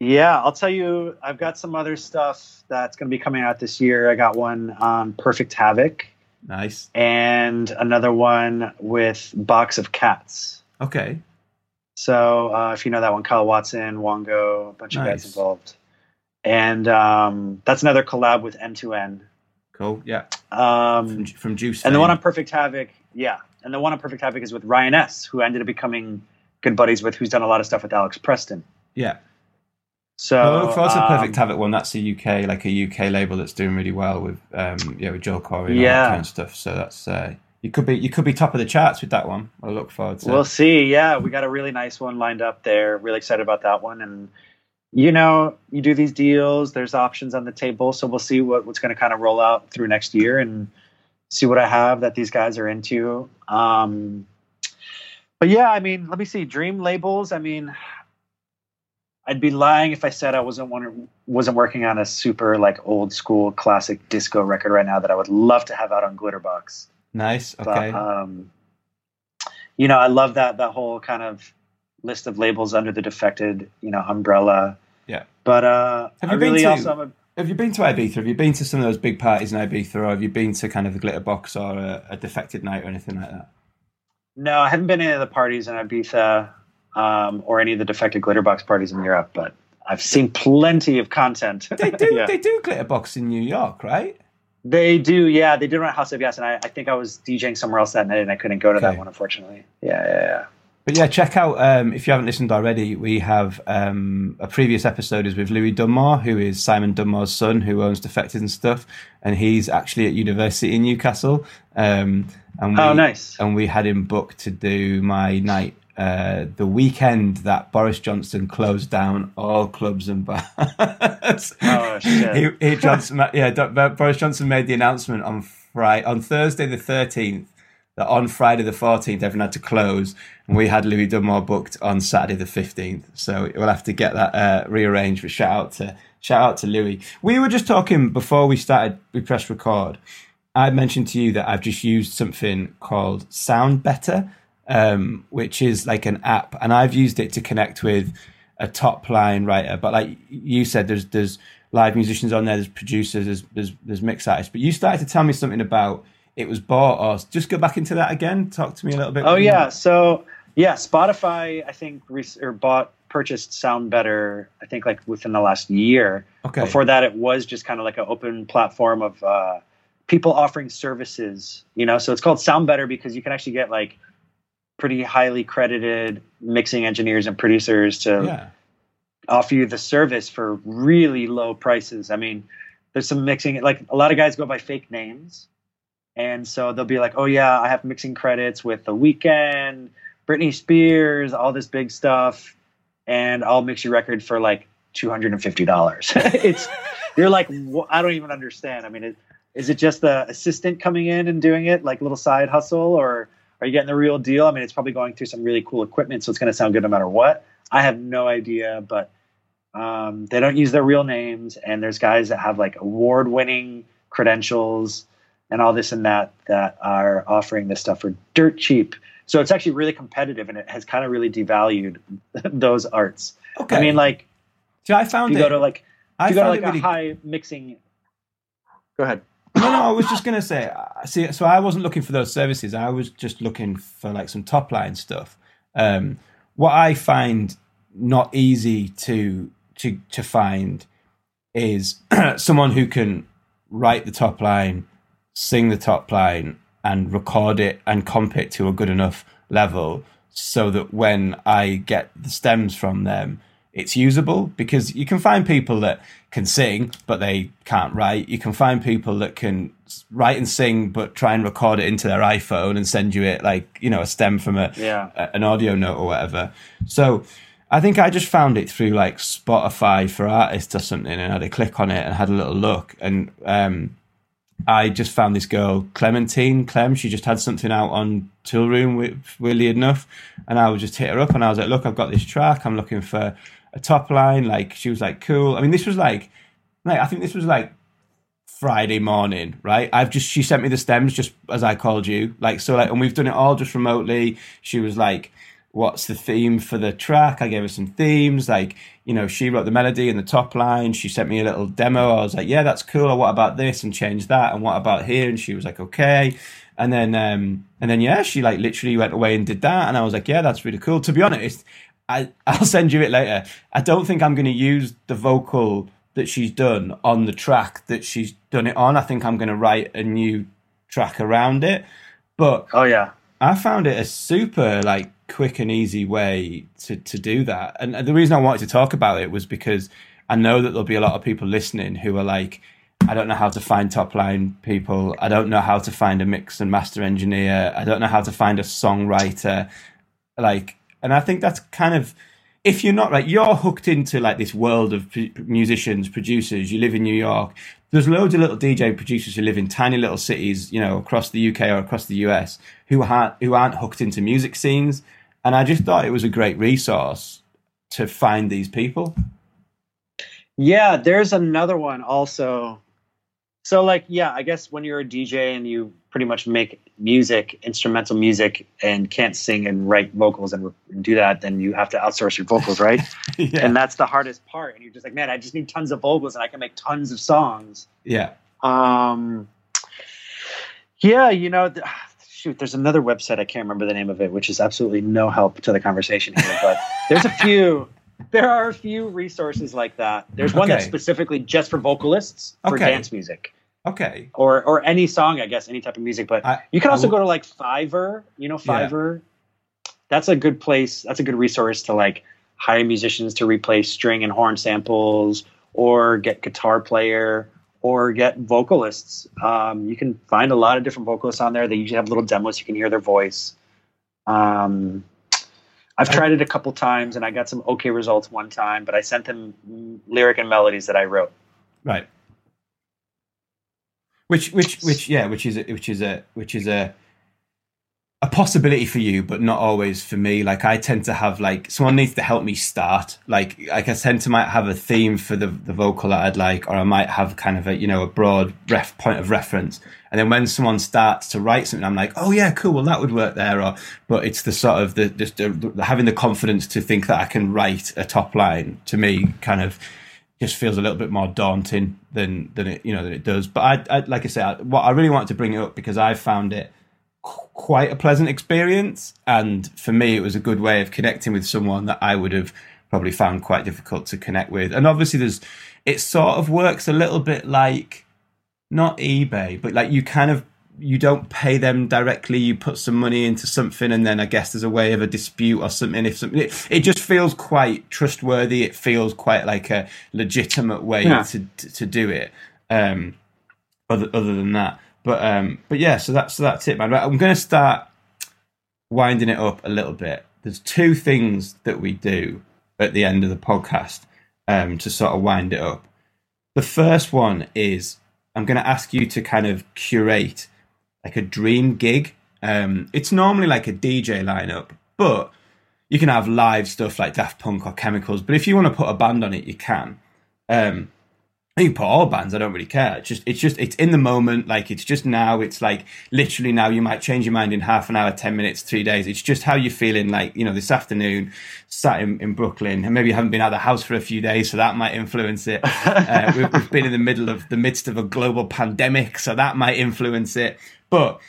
Yeah, I'll tell you, I've got some other stuff that's going to be coming out this year. I got one on Perfect Havoc Nice. and another one with Box of Cats. Okay. So uh, if you know that one, Kyle Watson, Wongo, a bunch of guys involved. And um, that's another collab with M2N. Cool. Yeah. Um, From, from Juice. and the one on Perfect Havoc, yeah. And the one on Perfect Havoc is with Ryan S., who ended up becoming good buddies with, who's done a lot of stuff with Alex Preston. yeah. So Well, forward to um, Perfect Havoc one. That's a UK, like a UK label that's doing really well with, um, yeah, with Joel Corry and all that kind of stuff. So that's uh, you could be you could be top of the charts with that one. I look forward to. It. We'll see. Yeah, we got a really nice one lined up there. Really excited about that one. And you know, you do these deals. There's options on the table, so we'll see what, what's going to kind of roll out through next year and see what I have that these guys are into. Um, but yeah, I mean, let me see. Dream labels. I mean, I'd be lying if I said I wasn't one, wasn't working on a super like old school classic disco record right now that I would love to have out on Glitterbox. Nice. But, Okay. um, you know, I love that that whole kind of list of labels under the defected, you know, umbrella. Yeah. But uh, Have I you been really to- also am a, have you been to Ibiza? Have you been to some of those big parties in Ibiza, or have you been to kind of a Glitterbox or a, a defected night or anything like that? no, I haven't been to any of the parties in Ibiza um, or any of the defected Glitterbox parties in Europe, but I've seen plenty of content. They do. Yeah. They do Glitterbox in New York, right? They do, yeah. They did run House of Yes, and I, I think I was DJing somewhere else that night, and I couldn't go to Okay. that one, unfortunately. Yeah, yeah, yeah. But yeah, check out um, if you haven't listened already. We have um, a previous episode is with Louis Dunmore, who is Simon Dunmore's son, who owns Defected and stuff, and he's actually at university in Newcastle. Um, and we, Oh, nice. And we had him booked to do my night uh, the weekend that Boris Johnson closed down all clubs and bars. Oh, shit. he, he Johnson, yeah, Boris Johnson made the announcement on Friday, on Thursday the thirteenth, that on Friday the fourteenth everyone had to close, and we had Louis Dunmore booked on Saturday the fifteenth. So we'll have to get that uh, rearranged. But shout out to shout out to Louis. We were just talking before we started. We pressed record. I mentioned to you that I've just used something called SoundBetter, um, which is like an app, and I've used it to connect with a top line writer. But like you said, there's there's live musicians on there, there's producers, there's there's, there's mix artists. But you started to tell me something about it was bought, or just go back into that again. Talk to me a little bit. Oh yeah, so yeah, Spotify I think re- or bought purchased SoundBetter I think like within the last year. Okay. Before that, it was just kind of like an open platform of uh, people offering services. You know, so it's called SoundBetter because you can actually get like pretty highly credited mixing engineers and producers to yeah. offer you the service for really low prices. I mean, there's some mixing like a lot of guys go by fake names. And so they'll be like, "Oh yeah, I have mixing credits with The Weeknd, Britney Spears, all this big stuff, and I'll mix your record for like two hundred and fifty dollars." it's you're like, "Wha- I don't even understand. I mean, it, is it just the assistant coming in and doing it, like little side hustle, or are you getting the real deal? I mean, it's probably going through some really cool equipment, so it's going to sound good no matter what. I have no idea, but um, they don't use their real names, and there's guys that have like award-winning credentials and all this and that that are offering this stuff for dirt cheap. So it's actually really competitive, and it has kind of really devalued those arts. Okay. I mean, like See, I if found you it. go to like I if you go to like really a high mixing. Go ahead. No, no, I was just gonna say. uh, See, so I wasn't looking for those services. I was just looking for like some top line stuff. Um, what I find not easy to to to find is someone who can write the top line, sing the top line, and record it and comp it to a good enough level so that when I get the stems from them, it's usable because you can find people that can sing but they can't write. You can find people that can write and sing but try and record it into their iPhone and send you it like you know a stem from a, Yeah. a an audio note or whatever. So I think I just found it through like Spotify for artists or something, and I had a click on it and had a little look, and um, I just found this girl Clementine Clem. She just had something out on Toolroom, weirdly enough, and I would just hit her up and I was like, "Look, I've got this track. I'm looking for a top line." Like she was like, "Cool." I mean, this was like, like I think this was like Friday morning, right? I've just she sent me the stems just as I called you, like so, like, and we've done it all just remotely. She was like, "What's the theme for the track?" I gave her some themes, like you know, she wrote the melody and the top line. She sent me a little demo. I was like, "Yeah, that's cool." Or what about this and change that? And what about here? And she was like, "Okay." And then, um, and then, yeah, she like literally went away and did that, and I was like, "Yeah, that's really cool." To be honest, I I'll send you it later. I don't think I'm going to use the vocal that she's done on the track that she's done it on. I think I'm going to write a new track around it. But Oh yeah. I found it a super like quick and easy way to to do that. And the reason I wanted to talk about it was because I know that there'll be a lot of people listening who are like, I don't know how to find top line people. I don't know how to find a mix and master engineer. I don't know how to find a songwriter. Like, and I think that's kind of if you're not like you're hooked into like this world of musicians, producers. You live in New York. There's loads of little DJ producers who live in tiny little cities, you know, across the UK or across the US, who aren't who aren't hooked into music scenes. And I just thought it was a great resource to find these people. Yeah, there's another one also. So like yeah, I guess when you're a DJ and you pretty much make music, instrumental music and can't sing and write vocals and, and do that, then you have to outsource your vocals, right? yeah. And that's the hardest part. And you're just like, man, I just need tons of vocals and I can make tons of songs. yeah. Um, yeah, you know, th- shoot, there's another website I can't remember the name of it, which is absolutely no help to the conversation here. But there's a few. There are a few resources like that. There's one that's specifically just for vocalists for Okay. dance music Okay. or or any song, I guess, any type of music. But I- you can also w- go to like Fiverr. You know, Fiverr. Yeah. That's a good place. That's a good resource to like hire musicians to replace string and horn samples, or get guitar player, or get vocalists. Um, you can find a lot of different vocalists on there. They usually have little demos. You can hear their voice. Um, I've tried it a couple times and I got some okay results one time, but I sent them lyric and melodies that I wrote. Right. Which, which, which, yeah, which is, a, which is a, which is a, a possibility for you, but not always for me. Like I tend to have like someone needs to help me start. Like, like I tend to might have a theme for the the vocal that I'd like, or I might have kind of a you know a broad ref point of reference. And then when someone starts to write something, I'm like, oh yeah, cool. Well, that would work there. Or, but it's the sort of the just having the confidence to think that I can write a top line to me kind of just feels a little bit more daunting than than it you know than it does. But I, I like I said, I, what I really wanted to bring it up because I found it qu- quite a pleasant experience, and for me, it was a good way of connecting with someone that I would have probably found quite difficult to connect with. And obviously, there's it sort of works a little bit like not eBay, but like you kind of you don't pay them directly. You put some money into something, and then I guess there's a way of a dispute or something. If something, it, it just feels quite trustworthy. It feels quite like a legitimate way Yeah. to, to to do it. Um, other other than that, but um, but yeah. So that's so that's it, man. Right, I'm going to start winding it up a little bit. There's two things that we do at the end of the podcast um, to sort of wind it up. The first one is I'm going to ask you to kind of curate like a dream gig. Um, it's normally like a DJ lineup, but you can have live stuff like Daft Punk or Chemicals. But if you want to put a band on it, you can. Um, you can put all bands. I don't really care. It's just, it's just, it's in the moment. Like it's just now. It's like literally now. You might change your mind in half an hour, ten minutes, three days. It's just how you're feeling. Like you know, this afternoon, sat in, in Brooklyn, and maybe you haven't been out of the house for a few days, so that might influence it. uh, we've, we've been in the middle of the midst of a global pandemic, so that might influence it. But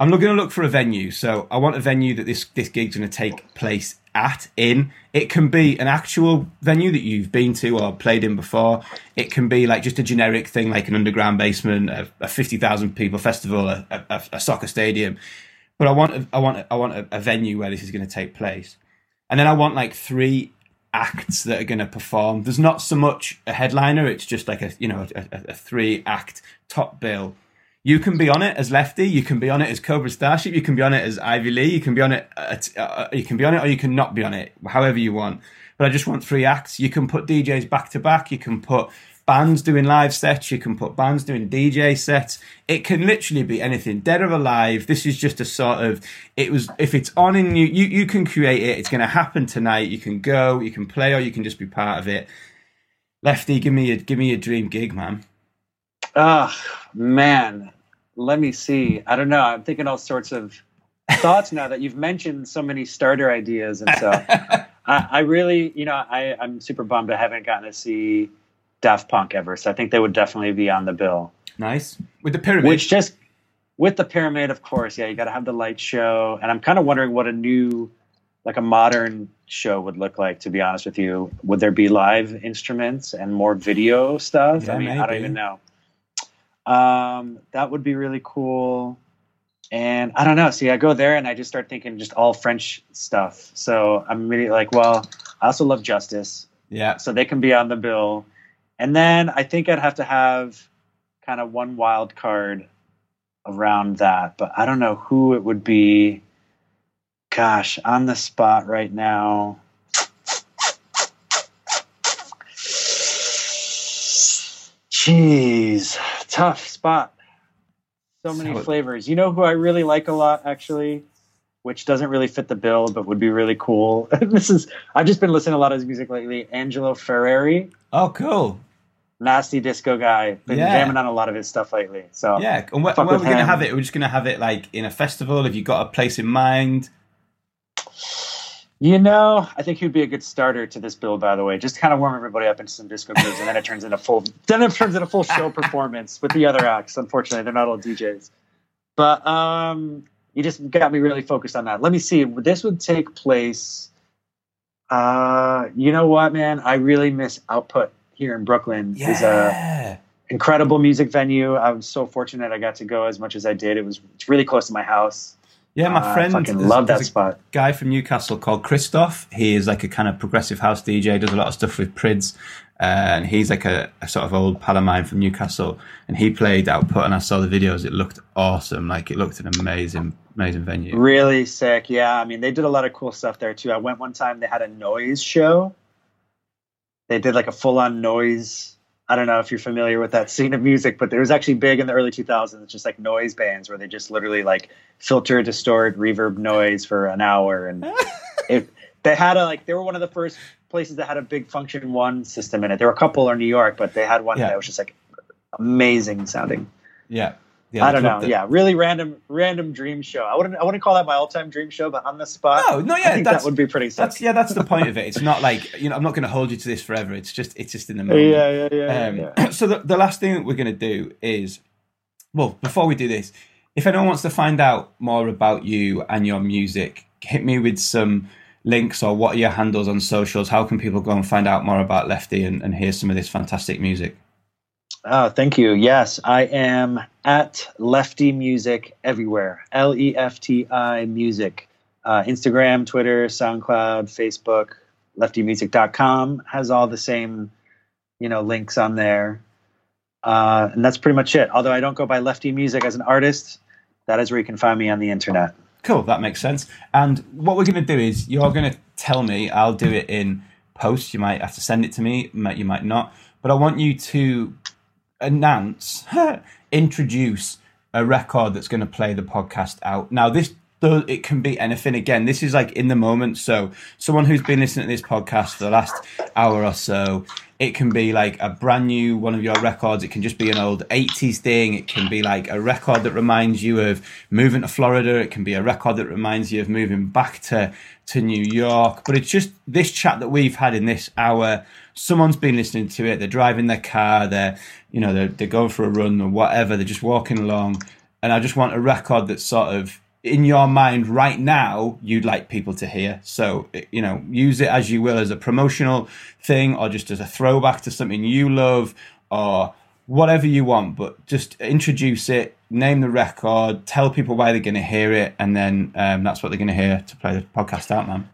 I'm going to look for a venue. So I want a venue that this this gig's going to take place at. In it can be an actual venue that you've been to or played in before. It can be like just a generic thing, like an underground basement, a, a fifty thousand people festival, a, a, a soccer stadium. But I want I want i want a, venue where this is going to take place, and then I want like three acts that are going to perform. There's not so much a headliner; it's just like a you know a three act top bill. You can be on it as Lefti. You can be on it as Cobra Starship. You can be on it as Ivy Lee. You can be on it. At, uh, you can be on it, or you can not be on it. However you want. But I just want three acts. You can put DJs back to back. You can put bands doing live sets. You can put bands doing DJ sets. It can literally be anything, dead or alive. This is just a sort of. It was if it's on in you, you you can create it. It's going to happen tonight. You can go. You can play, or you can just be part of it. Lefti, give me a give me a dream gig, man. Ah, man. Let me see. I don't know. I'm thinking all sorts of thoughts now that you've mentioned so many starter ideas and so I, I really, you know, I, I'm super bummed I haven't gotten to see Daft Punk ever. So I think they would definitely be on the bill. Nice with the pyramid. Which just with the pyramid, of course, yeah, you got to have the light show. And I'm kind of wondering what a new, like a modern show would look like. To be honest with you, would there be live instruments and more video stuff? Yeah, I mean, I don't even know. Um, that would be really cool. And I don't know. See, I go there and I just start thinking just all French stuff. So I'm immediately like, well, I also love Justice yeah, so they can be on the bill. And then I think I'd have to have kind of one wild card around that, but I don't know who it would be. Gosh, on the spot right now. Jeez, tough spot. So many flavors. You know who I really like a lot, actually, which doesn't really fit the bill, but would be really cool. this is I've just been listening to a lot of his music lately. Angelo Ferreri, Oh, cool. nasty disco guy. Been Yeah. jamming on a lot of his stuff lately. So Yeah, and where, where are we going to have it? We're just going to have it like in a festival. Have you got a place in mind? You know, I think he'd be a good starter to this bill. By the way, just kind of warm everybody up into some disco grooves, and then it turns into full. Then it turns into full show performance with the other acts. Unfortunately, they're not all DJs. But um, you just got me really focused on that. Let me see. This would take place. Uh, you know what, man? I really miss Output here in Brooklyn. It's a Yeah. incredible music venue. I was so fortunate I got to go as much as I did. It was it's really close to my house. Yeah, my Uh, friend. I fucking there's- love that there's a spot. guy from Newcastle called Christoph. He is like a kind of progressive house DJ, does a lot of stuff with Prydz. Uh, and he's like a, a sort of old pal of mine from Newcastle. And he played Output, and I saw the videos. It looked awesome. Like, it looked an amazing, amazing venue. Really sick. Yeah, I mean, they did a lot of cool stuff there too. I went one time. They had a noise show. They did like a full-on noise. I don't know if you're familiar with that scene of music, but there was actually big in the early 2000s. It's just like noise bands where they just literally like filter, distort, reverb noise for an hour, and it, they had a like they were one of the first places that had a big Function-One system in it. There were a couple in New York, but they had one Yeah. that was just like amazing sounding. Yeah. Yeah I don't know. Yeah, really random, random dream show. I wouldn't, I wouldn't call that my all-time dream show, but on the spot, No, no, yeah, that would be pretty sick. That's yeah, that's the point of it. It's not like you know, I'm not going to hold you to this forever. It's just it's just in the moment. yeah, yeah, yeah, Um, yeah. So the, the last thing that we're going to do is, well, before we do this, if anyone wants to find out more about you and your music, hit me with some links or what are your handles on socials. How can people go and find out more about Lefti and, and hear some of this fantastic music? Oh, thank you. Yes, I am at Lefti Music everywhere. L E F T I Music. Uh, Instagram, Twitter, SoundCloud, Facebook. LeftiMusic.com has all the same, you know, links on there. Uh, and that's pretty much it. Although I don't go by Lefti Music as an artist, that is where you can find me on the internet. Cool, that makes sense. And what we're going to do is you're going to tell me, I'll do it in post. You might have to send it to me, you might not. But I want you to announce, introduce a record that's going to play the podcast out. Now, this does, it can be anything. Again, this is like in the moment. So, someone who's been listening to this podcast for the last hour or so, it can be like a brand new one of your records. It can just be an old 80s thing. It can be like a record that reminds you of moving to Florida. It can be a record that reminds you of moving back to, to New York. But it's just this chat that we've had in this hour. Someone's been listening to it. They're driving their car. They're, you know, they're, they're going for a run or whatever. They're just walking along. And I just want a record that's sort of in your mind right now you'd like people to hear so you know use it as you will as a promotional thing or just as a throwback to something you love or whatever you want but just introduce it name the record tell people why they're going to hear it and then um, that's what they're going to hear to play the podcast out man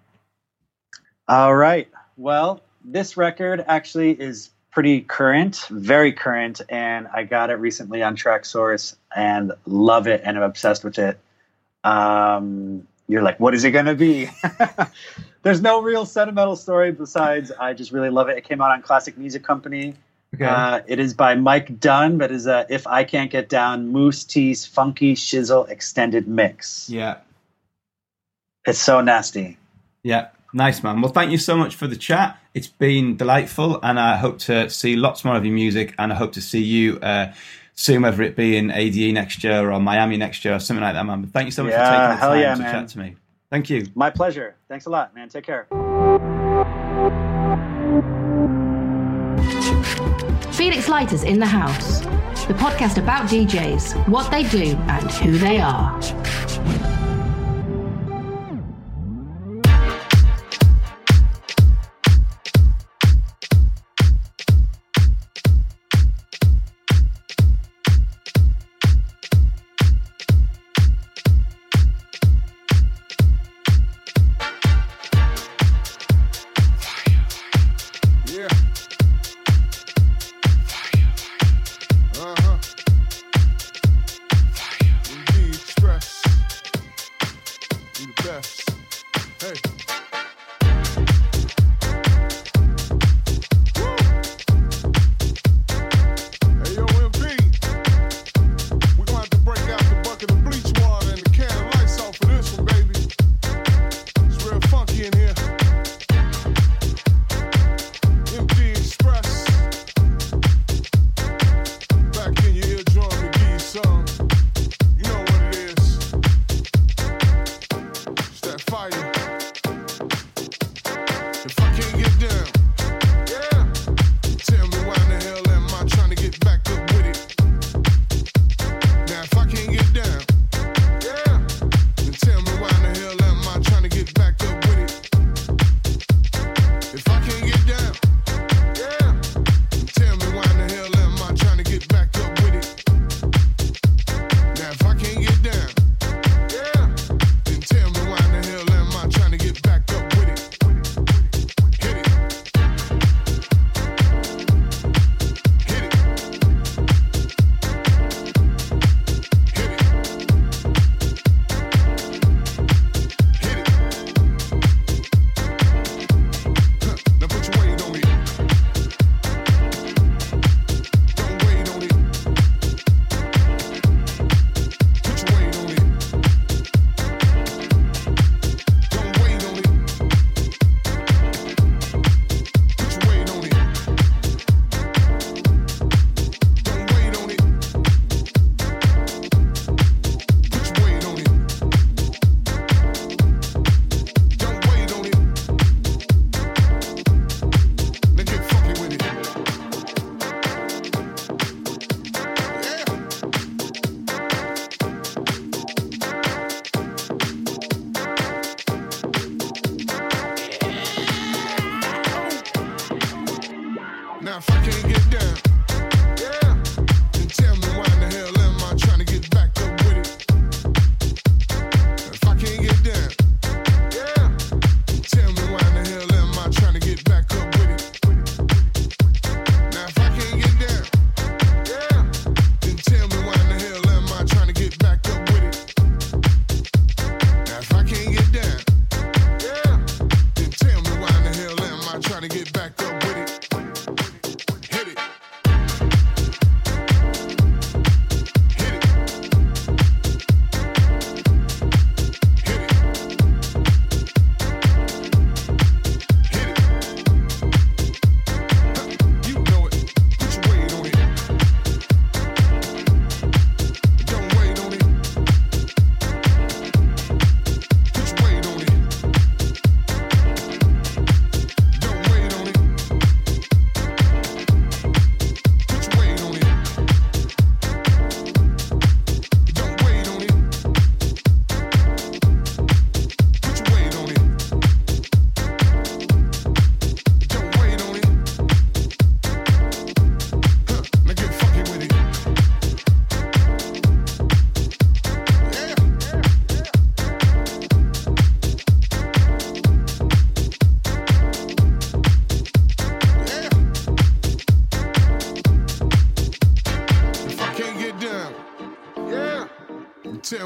All right. Well, this record actually is pretty current, very current, and I got it recently on Traxsource and love it and I'm obsessed with it. Um, you're like, what is it going to be? There's no real sentimental story besides I just really love it. It came out on Classic Music Company. Okay. Uh, it is by Mike Dunn, but is a If I Can't Get Down Mousse T's Funky Shizzle Extended Mix. yeah. It's so nasty. Yeah. Nice, man. Well, thank you so much for the chat. It's been delightful, and I hope to see lots more of your music, and I hope to see you uh, soon, whether it be in ADE next year or Miami next year or something like that, man. But thank you so much Yeah, for taking the time yeah, to man. chat to me. Thank you. My pleasure. Thanks a lot, man. Take care. Felix Leiter's in the house. The podcast about DJs, what they do, and who they are.